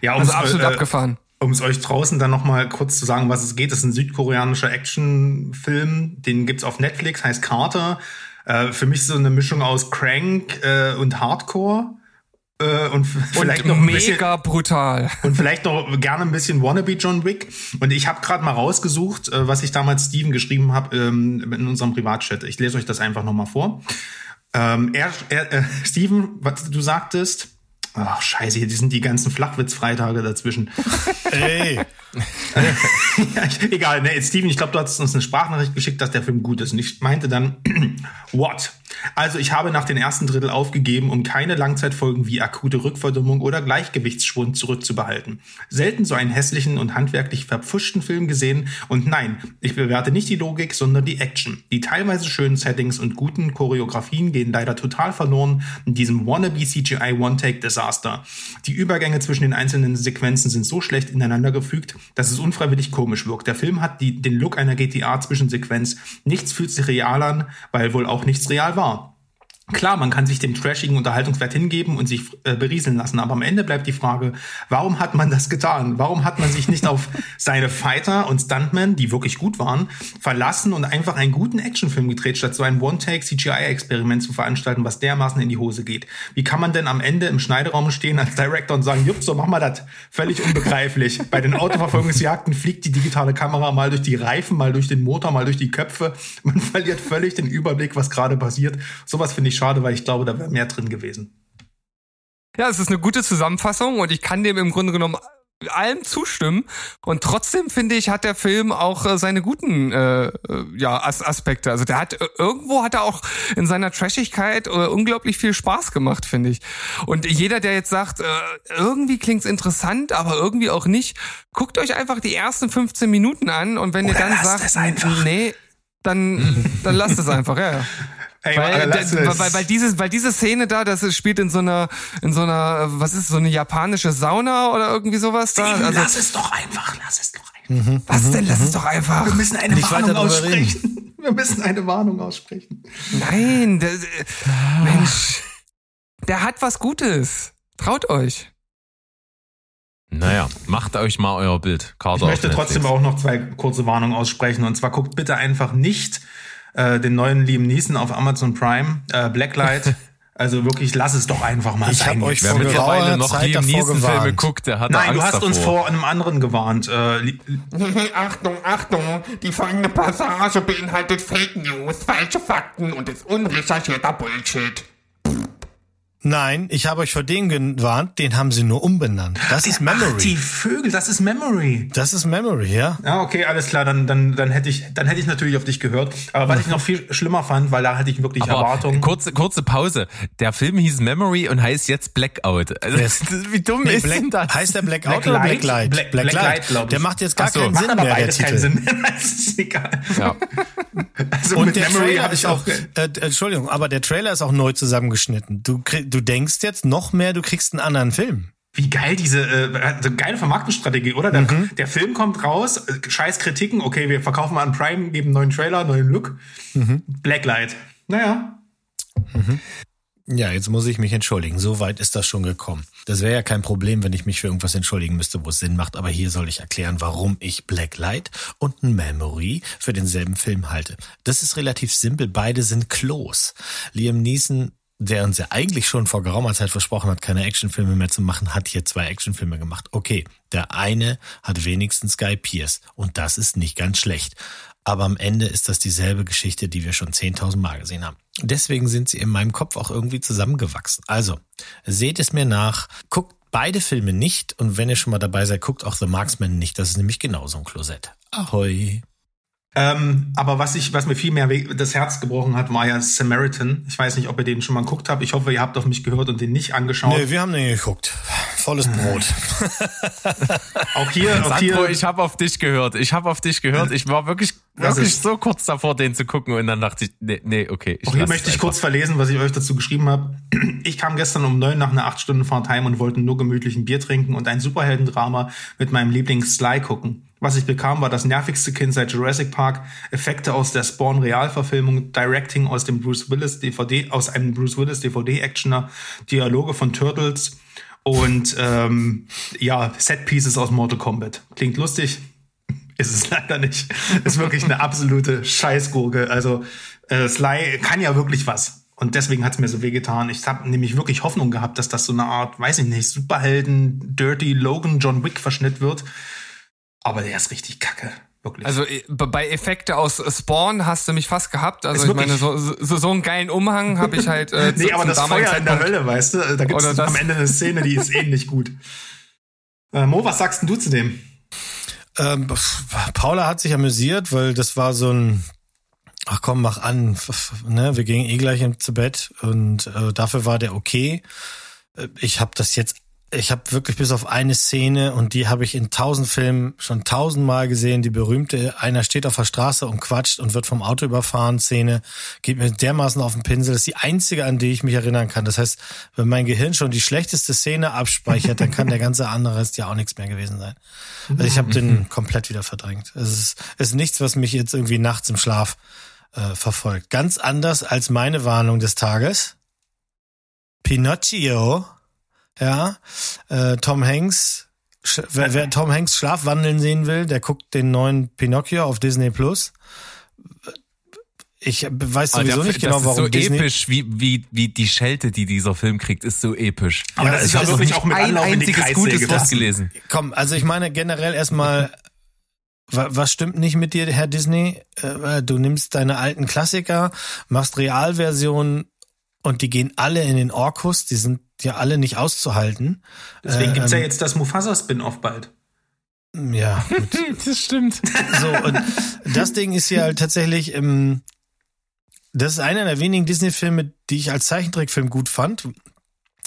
Ja, also absolut äh, abgefahren um es euch draußen dann noch mal kurz zu sagen, was es geht, das ist ein südkoreanischer Actionfilm, den gibt's auf Netflix, heißt Carter. Äh, für mich so eine Mischung aus Crank äh, und Hardcore. Äh, und vielleicht und noch mega bisschen, brutal. Und vielleicht noch gerne ein bisschen Wannabe John Wick. Und ich habe gerade mal rausgesucht, äh, was ich damals Steven geschrieben habe ähm, in unserem Privatchat. Ich lese euch das einfach noch mal vor. Ähm, er, er, äh, Steven, was du sagtest, Ach, scheiße, hier sind die ganzen Flachwitz-Freitage dazwischen. Ey. ja, egal, ne, Steven, ich glaube, du hast uns eine Sprachnachricht geschickt, dass der Film gut ist. Und ich meinte dann, what? Also ich habe nach den ersten Drittel aufgegeben, um keine Langzeitfolgen wie akute Rückverdummung oder Gleichgewichtsschwund zurückzubehalten. Selten so einen hässlichen und handwerklich verpfuschten Film gesehen. Und nein, ich bewerte nicht die Logik, sondern die Action. Die teilweise schönen Settings und guten Choreografien gehen leider total verloren in diesem wannabe CGI One-Take-Desaster. Die Übergänge zwischen den einzelnen Sequenzen sind so schlecht ineinander gefügt, dass es unfreiwillig komisch wirkt. Der Film hat die, den Look einer GTA-Zwischensequenz. Nichts fühlt sich real an, weil wohl auch nichts real war. avant. Klar, man kann sich dem trashigen Unterhaltungswert hingeben und sich äh, berieseln lassen, aber am Ende bleibt die Frage, warum hat man das getan? Warum hat man sich nicht auf seine Fighter und Stuntmen, die wirklich gut waren, verlassen und einfach einen guten Actionfilm gedreht, statt so ein One-Take-CGI-Experiment zu veranstalten, was dermaßen in die Hose geht? Wie kann man denn am Ende im Schneideraum stehen als Director und sagen, jupp, so machen wir das? Völlig unbegreiflich. Bei den Autoverfolgungsjagden fliegt die digitale Kamera mal durch die Reifen, mal durch den Motor, mal durch die Köpfe. Man verliert völlig den Überblick, was gerade passiert. Sowas finde ich schade, weil ich glaube, da wäre mehr drin gewesen. Ja, es ist eine gute Zusammenfassung und ich kann dem im Grunde genommen allem zustimmen und trotzdem finde ich hat der Film auch äh, seine guten äh, äh, ja As Aspekte also der hat äh, irgendwo hat er auch in seiner Trashigkeit äh, unglaublich viel Spaß gemacht finde ich und jeder der jetzt sagt äh, irgendwie klingt's interessant aber irgendwie auch nicht guckt euch einfach die ersten 15 Minuten an und wenn Oder ihr dann sagt nee dann dann lasst es einfach ja, ja. Ey, Weil, weil, weil, weil, diese, weil diese Szene da, das ist- spielt in so einer, in so einer, was ist so eine japanische Sauna oder irgendwie sowas da? Steven, Also, lass es doch einfach, lass es doch einfach. was denn? Lass es doch einfach. Wir müssen eine Nicht Warnung aussprechen. Wir müssen eine Warnung aussprechen. Nein, der, Mensch, der hat was Gutes. Traut euch. Naja, macht euch mal euer Bild. Karte Ich möchte trotzdem auch noch zwei kurze Warnungen aussprechen. Und zwar guckt bitte einfach nicht äh, den neuen Liam Neeson auf Amazon Prime, äh, Blacklight. Also wirklich, lass es doch einfach mal Ich sein. hab euch Wer vor mittlerweile noch Zeit Liam Neeson-Filme guckt, der hat Nein, Angst du hast davor. uns vor einem anderen gewarnt. Äh, li- Achtung, Achtung, die folgende Passage beinhaltet Fake News, falsche Fakten und ist unrecherchierter Bullshit. Nein, ich habe euch vor dem gewarnt, den haben sie nur umbenannt. Das ist Ach, die Memory. Vögel, das ist Memory. Das ist Memory, ja. Ja, okay, alles klar, dann, dann, dann hätte ich, dann hätte ich natürlich auf dich gehört. Aber was ich noch viel schlimmer fand, weil da hatte ich wirklich Aber Erwartungen. kurze, kurze Pause. Der Film hieß Memory und heißt jetzt Blackout. Also, Yes. wie dumm Nee, ist Black, denn das? heißt der Blackout Black oder Light? Blacklight? Black- Blacklight, glaub ich. Der macht jetzt gar so. keinen Macht Sinn aber mehr, der beides keinen Titel. Sinn mehr. Das ist egal. Ja. Also Und mit der Memory Trailer ist ich auch, auch. äh, Entschuldigung, aber der Trailer ist auch neu zusammengeschnitten. Du, krieg- du denkst jetzt noch mehr, du kriegst einen anderen Film. Wie geil diese äh, also geile Vermarktungsstrategie, oder? Der, Mhm. der Film kommt raus, äh, scheiß Kritiken, okay, wir verkaufen mal an Prime, geben einen neuen Trailer, neuen Look. Mhm. Blacklight. Naja. Ja, jetzt muss ich mich entschuldigen. So weit ist das schon gekommen. Das wäre ja kein Problem, wenn ich mich für irgendwas entschuldigen müsste, wo es Sinn macht. Aber hier soll ich erklären, warum ich Blacklight und Memory für denselben Film halte. Das ist relativ simpel. Beide sind Klos. Liam Neeson, der uns ja eigentlich schon vor geraumer Zeit versprochen hat, keine Actionfilme mehr zu machen, hat hier zwei Actionfilme gemacht. Okay, der eine hat wenigstens Guy Pierce. Und das ist nicht ganz schlecht. Aber am Ende ist das dieselbe Geschichte, die wir schon 10.000 Mal gesehen haben. Deswegen sind sie in meinem Kopf auch irgendwie zusammengewachsen. Also, seht es mir nach, guckt beide Filme nicht und wenn ihr schon mal dabei seid, guckt auch The Marksman nicht. Das ist nämlich genauso ein Klosett. Ahoi. Ähm, aber was ich, was mir viel mehr das Herz gebrochen hat, war ja Samaritan. Ich weiß nicht, ob ihr den schon mal geguckt habt. Ich hoffe, ihr habt auf mich gehört und den nicht angeschaut. Nee, wir haben den geguckt. Volles Brot. Auch hier, auch Sandro, hier. ich habe auf dich gehört. Ich habe auf dich gehört. Ich war wirklich, wirklich so kurz davor, den zu gucken und dann dachte ich, nee, nee okay. Ich Auch hier möchte ich kurz verlesen, was ich euch dazu geschrieben habe. Ich kam gestern um neun nach einer acht Stunden Fahrt heim und wollte nur gemütlich ein Bier trinken und ein Superheldendrama mit meinem Liebling Sly gucken. Was ich bekam, war das nervigste Kind seit Jurassic Park, Effekte aus der Spawn Realverfilmung, Directing aus dem Bruce Willis DVD, aus einem Bruce Willis DVD Actioner, Dialoge von Turtles und ähm, ja Set Pieces aus Mortal Kombat. Klingt lustig, ist es leider nicht. Ist wirklich eine absolute Scheißgurke. Also äh, Sly kann ja wirklich was. Und deswegen hat's mir so wehgetan. Ich habe nämlich wirklich Hoffnung gehabt, dass das so eine Art, weiß ich nicht, Superhelden, Dirty Logan, John Wick Verschnitt wird. Aber der ist richtig kacke. Wirklich. Also äh, bei Effekte aus Spawn hast du mich fast gehabt. Also ich meine, so, so, so einen geilen Umhang habe ich halt. Äh, nee, aber das Feuer in der Zeitpunkt- Hölle, weißt du, da gibt es am Ende eine Szene, die ist ähnlich gut. Äh, Mo, was sagst denn du zu dem? Ähm, Paula hat sich amüsiert, weil das war so ein Ach komm, mach an, ne, wir gingen eh gleich zu Bett und äh, dafür war der okay. Äh, Ich habe das jetzt, ich habe wirklich bis auf eine Szene und die habe ich in tausend Filmen schon tausendmal gesehen, die berühmte, einer steht auf der Straße und quatscht und wird vom Auto überfahren, Szene, geht mir dermaßen auf den Pinsel, das ist die einzige, an die ich mich erinnern kann. Das heißt, wenn mein Gehirn schon die schlechteste Szene abspeichert, dann kann der ganze andere Rest ja auch nichts mehr gewesen sein. Also ich habe den komplett wieder verdrängt. Es ist, es ist nichts, was mich jetzt irgendwie nachts im Schlaf äh, verfolgt. Ganz anders als meine Warnung des Tages. Pinocchio, ja, äh, Tom Hanks. Wer, wer Tom Hanks Schlafwandeln sehen will, der guckt den neuen Pinocchio auf Disney Plus. Ich weiß sowieso der, nicht genau, das ist warum so Disney. episch, wie, wie, wie die Schelte, die dieser Film kriegt, ist so episch. Aber das ist ja wirklich auch mit Ein Anlauf in die einziges gutes Wort gelesen. Komm, also ich meine generell erstmal, wa- was stimmt nicht mit dir, Herr Disney? Äh, Du nimmst deine alten Klassiker, machst Realversionen und die gehen alle in den Orkus, die sind ja alle nicht auszuhalten. Deswegen Äh, gibt's ja ähm, jetzt das Mufasa-Spin-Off bald. Ja, gut. Das stimmt. So, und das Ding ist ja halt tatsächlich, ähm, das ist einer der wenigen Disney-Filme, die ich als Zeichentrickfilm gut fand.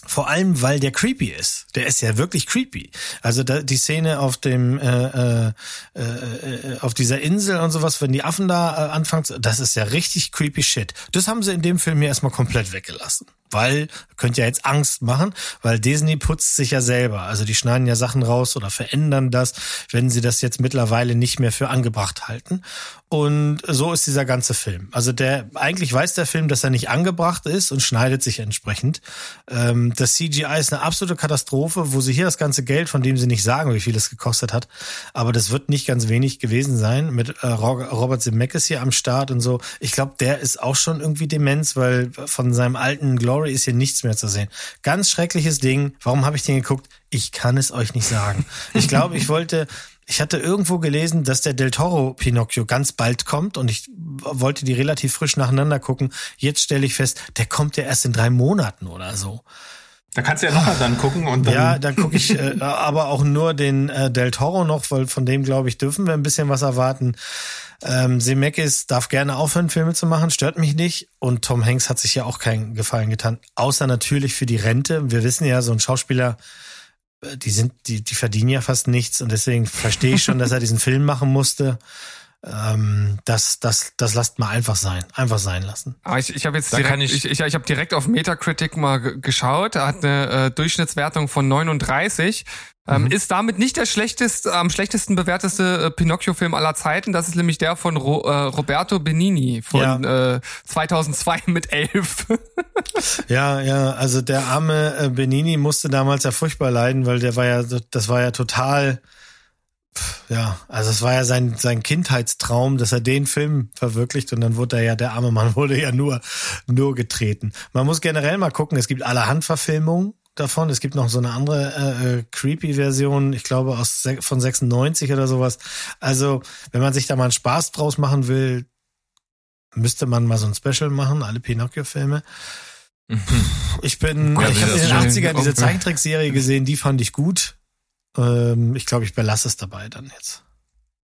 Vor allem, weil der creepy ist. Der ist ja wirklich creepy. Also da, die Szene auf dem, äh, äh, äh, äh, auf dieser Insel und sowas, wenn die Affen da äh, anfangen, das ist ja richtig creepy shit. Das haben sie in dem Film hier erstmal komplett weggelassen. Weil, könnt ja jetzt Angst machen, weil Disney putzt sich ja selber. Also die schneiden ja Sachen raus oder verändern das, wenn sie das jetzt mittlerweile nicht mehr für angebracht halten. Und so ist dieser ganze Film. Also der, eigentlich weiß der Film, dass er nicht angebracht ist und schneidet sich entsprechend. Ähm, das CGI ist eine absolute Katastrophe, wo sie hier das ganze Geld, von dem sie nicht sagen, wie viel es gekostet hat, aber das wird nicht ganz wenig gewesen sein, mit äh, Ro- Robert Zemeckis hier am Start und so. Ich glaube, der ist auch schon irgendwie Demenz, weil von seinem alten Glory ist hier nichts mehr zu sehen. Ganz schreckliches Ding. Warum habe ich den geguckt? Ich kann es euch nicht sagen. Ich glaube, ich wollte, ich hatte irgendwo gelesen, dass der Del Toro Pinocchio ganz bald kommt und ich wollte die relativ frisch nacheinander gucken. Jetzt stelle ich fest, der kommt ja erst in drei Monaten oder so. Da kannst du ja nochmal dann gucken und dann. Ja, dann gucke ich äh, aber auch nur den äh, Del Toro noch, weil von dem, glaube ich, dürfen wir ein bisschen was erwarten. Ähm, Zemeckis darf gerne aufhören, Filme zu machen, stört mich nicht. Und Tom Hanks hat sich ja auch keinen Gefallen getan, außer natürlich für die Rente. Wir wissen ja, so ein Schauspieler, äh, die sind, die, die verdienen ja fast nichts und deswegen verstehe ich schon, dass er diesen Film machen musste. Ähm, das, das, das lasst mal einfach sein, einfach sein lassen. Aber ich, ich habe jetzt Da direkt, ich- ich, ich, ich habe direkt auf Metacritic mal ge- geschaut. Er hat eine äh, Durchschnittswertung von 39. Ähm, ist damit nicht der schlechteste, am schlechtesten bewerteste äh, Pinocchio-Film aller Zeiten. Das ist nämlich der von Ro, äh, Roberto Benini von äh, 2002 mit 11. Ja, ja, also der arme äh, Benini musste damals ja furchtbar leiden, weil der war ja, das war ja total, ja, also es war ja sein, sein Kindheitstraum, dass er den Film verwirklicht und dann wurde er ja, der arme Mann wurde ja nur, nur getreten. Man muss generell mal gucken, es gibt allerhand Verfilmungen davon. Es gibt noch so eine andere äh, äh, Creepy-Version, ich glaube aus von 96 oder sowas. Also, wenn man sich da mal einen Spaß draus machen will, müsste man mal so ein Special machen, alle Pinocchio-Filme. Ich bin, Ja, ich habe in den ist schön. 80ern diese. Zeichentrickserie gesehen, die fand ich gut. Ähm, ich glaube, ich belasse es dabei dann jetzt.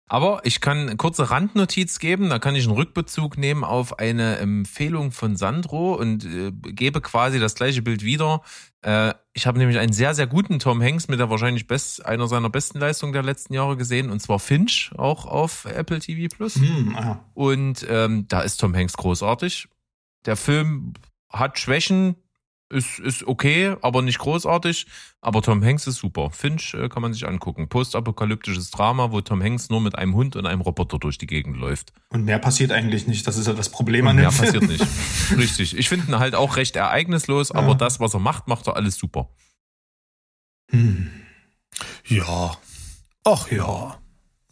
Aber ich kann eine kurze Randnotiz geben, da kann ich einen Rückbezug nehmen auf eine Empfehlung von Sandro und äh, gebe quasi das gleiche Bild wieder. Äh, ich habe nämlich einen sehr, sehr guten Tom Hanks mit der wahrscheinlich best, einer seiner besten Leistungen der letzten Jahre gesehen, und zwar Finch, auch auf Apple TV Plus. Hm, ah. Und ähm, da ist Tom Hanks großartig. Der Film hat Schwächen, ist, ist okay, aber nicht großartig. Aber Tom Hanks ist super. Finch äh, kann man sich angucken. Postapokalyptisches Drama, wo Tom Hanks nur mit einem Hund und einem Roboter durch die Gegend läuft. Und mehr passiert eigentlich nicht. Das ist ja das Problem Und an mehr dem Film. passiert nicht. Richtig. Ich finde ihn halt auch recht ereignislos, aber Ja. das, was er macht, macht er alles super. Hm. Ja. Ach ja.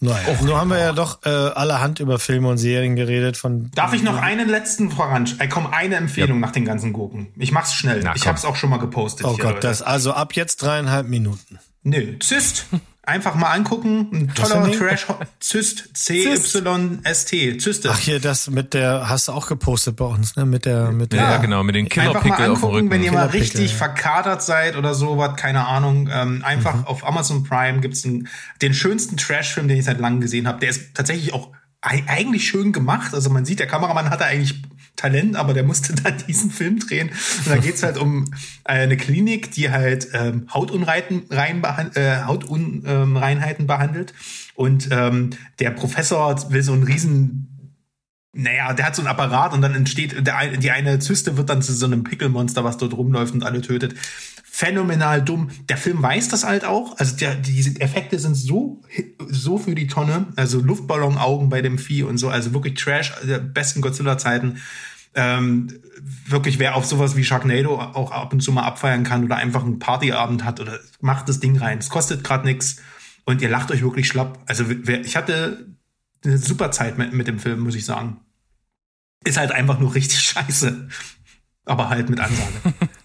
Naja, nur haben wir ja doch äh, allerhand über Filme und Serien geredet. Von Darf ich noch einen letzten voran? Äh, komm, eine Empfehlung nach den ganzen Gurken. Ich mach's schnell. Na, ich hab's auch schon mal gepostet. Oh hier, Gott, Leute. das also ab jetzt dreieinhalb Minuten. Nö, Zyst. Einfach mal angucken. Ein toller? Trash. Zyst. C-Y-S-T. Zyste. Ach hier, das mit der hast du auch gepostet bei uns, ne? Mit der, mit der. Ja, genau, mit den Einfach mal Killerpickel auf dem angucken, wenn ihr Rücken. mal richtig ja. verkatert seid oder sowas, keine Ahnung. Ähm, einfach Mhm. auf Amazon Prime gibt's einen, den schönsten Trash-Film, den ich seit langem gesehen habe. Der ist tatsächlich auch ei- eigentlich schön gemacht. Also man sieht, der Kameramann hatte eigentlich Talent, aber der musste dann diesen Film drehen. Und da geht's halt um eine Klinik, die halt ähm, Hautunreiten, rein äh, Hautunreinheiten behandelt. Und ähm, der Professor will so einen riesen naja, der hat so einen Apparat und dann entsteht, der, ein- die eine Zyste wird dann zu so einem Pickelmonster, was dort rumläuft und alle tötet. Phänomenal dumm. Der Film weiß das halt auch. Also der, diese Effekte sind so, so für die Tonne. Also Luftballonaugen bei dem Vieh und so. Also wirklich Trash der besten Godzilla-Zeiten. Ähm, wirklich, wer auf sowas wie Sharknado auch ab und zu mal abfeiern kann oder einfach einen Partyabend hat oder macht das Ding rein. Es kostet gerade nix und ihr lacht euch wirklich schlapp. Also wer, ich hatte eine super Zeit mit, mit dem Film, muss ich sagen. Ist halt einfach nur richtig scheiße. Aber halt mit Ansage.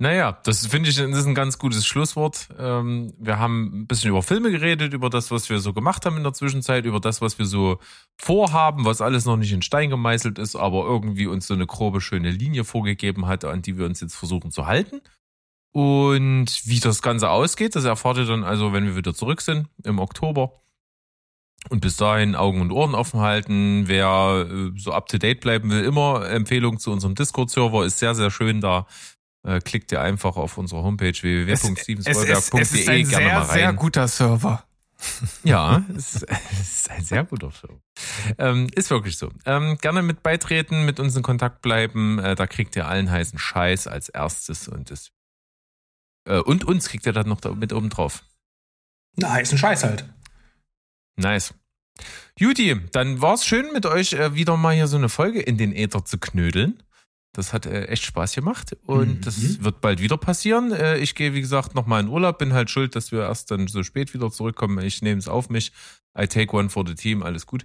Naja, das finde ich das ist ein ganz gutes Schlusswort. Ähm, wir haben ein bisschen über Filme geredet, über das, was wir so gemacht haben in der Zwischenzeit, über das, was wir so vorhaben, was alles noch nicht in Stein gemeißelt ist, aber irgendwie uns so eine grobe, schöne Linie vorgegeben hat, an die wir uns jetzt versuchen zu halten. Und wie das Ganze ausgeht, das erfahrt ihr dann also, wenn wir wieder zurück sind im Oktober. Und bis dahin Augen und Ohren offen halten. Wer äh, so up to date bleiben will, immer Empfehlung zu unserem Discord-Server ist sehr, sehr schön da. Äh, klickt ihr einfach auf unsere Homepage Es, es, es ein gerne mal sehr, sehr rein. guter Server. Ja, es ist, es ein sehr guter Server. Ähm, ist wirklich so. Ähm, gerne mit beitreten, mit uns in Kontakt bleiben. Äh, da kriegt ihr allen heißen Scheiß als erstes und das äh, und uns kriegt ihr dann noch da mit oben drauf. Na, heißen Scheiß halt. Nice. Juti, dann war's schön mit euch äh, wieder mal hier so eine Folge in den Äther zu knödeln. Das hat äh, echt Spaß gemacht und Mhm. das wird bald wieder passieren. Äh, ich gehe, wie gesagt, nochmal in Urlaub, bin halt schuld, dass wir erst dann so spät wieder zurückkommen. Ich nehme es auf mich. I take one for the team, alles gut.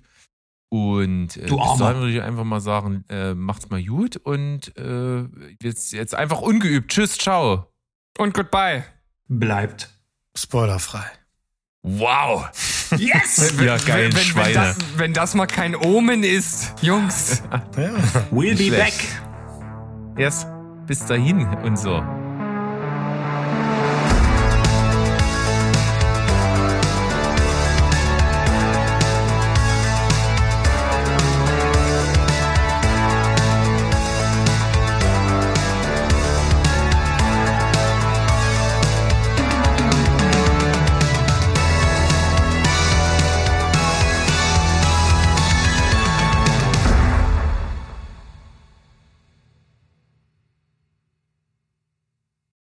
Und äh, dahin würde ich einfach mal sagen, äh, macht's mal gut und äh, jetzt, jetzt einfach ungeübt. Tschüss, ciao. Und goodbye. Bleibt. Spoilerfrei. Wow. Yes! Ja, geil, wenn, wenn, Schweine. wenn, das, wenn das mal kein Omen ist, Jungs. Ja. We'll be Schlecht. back. Erst bis dahin und so.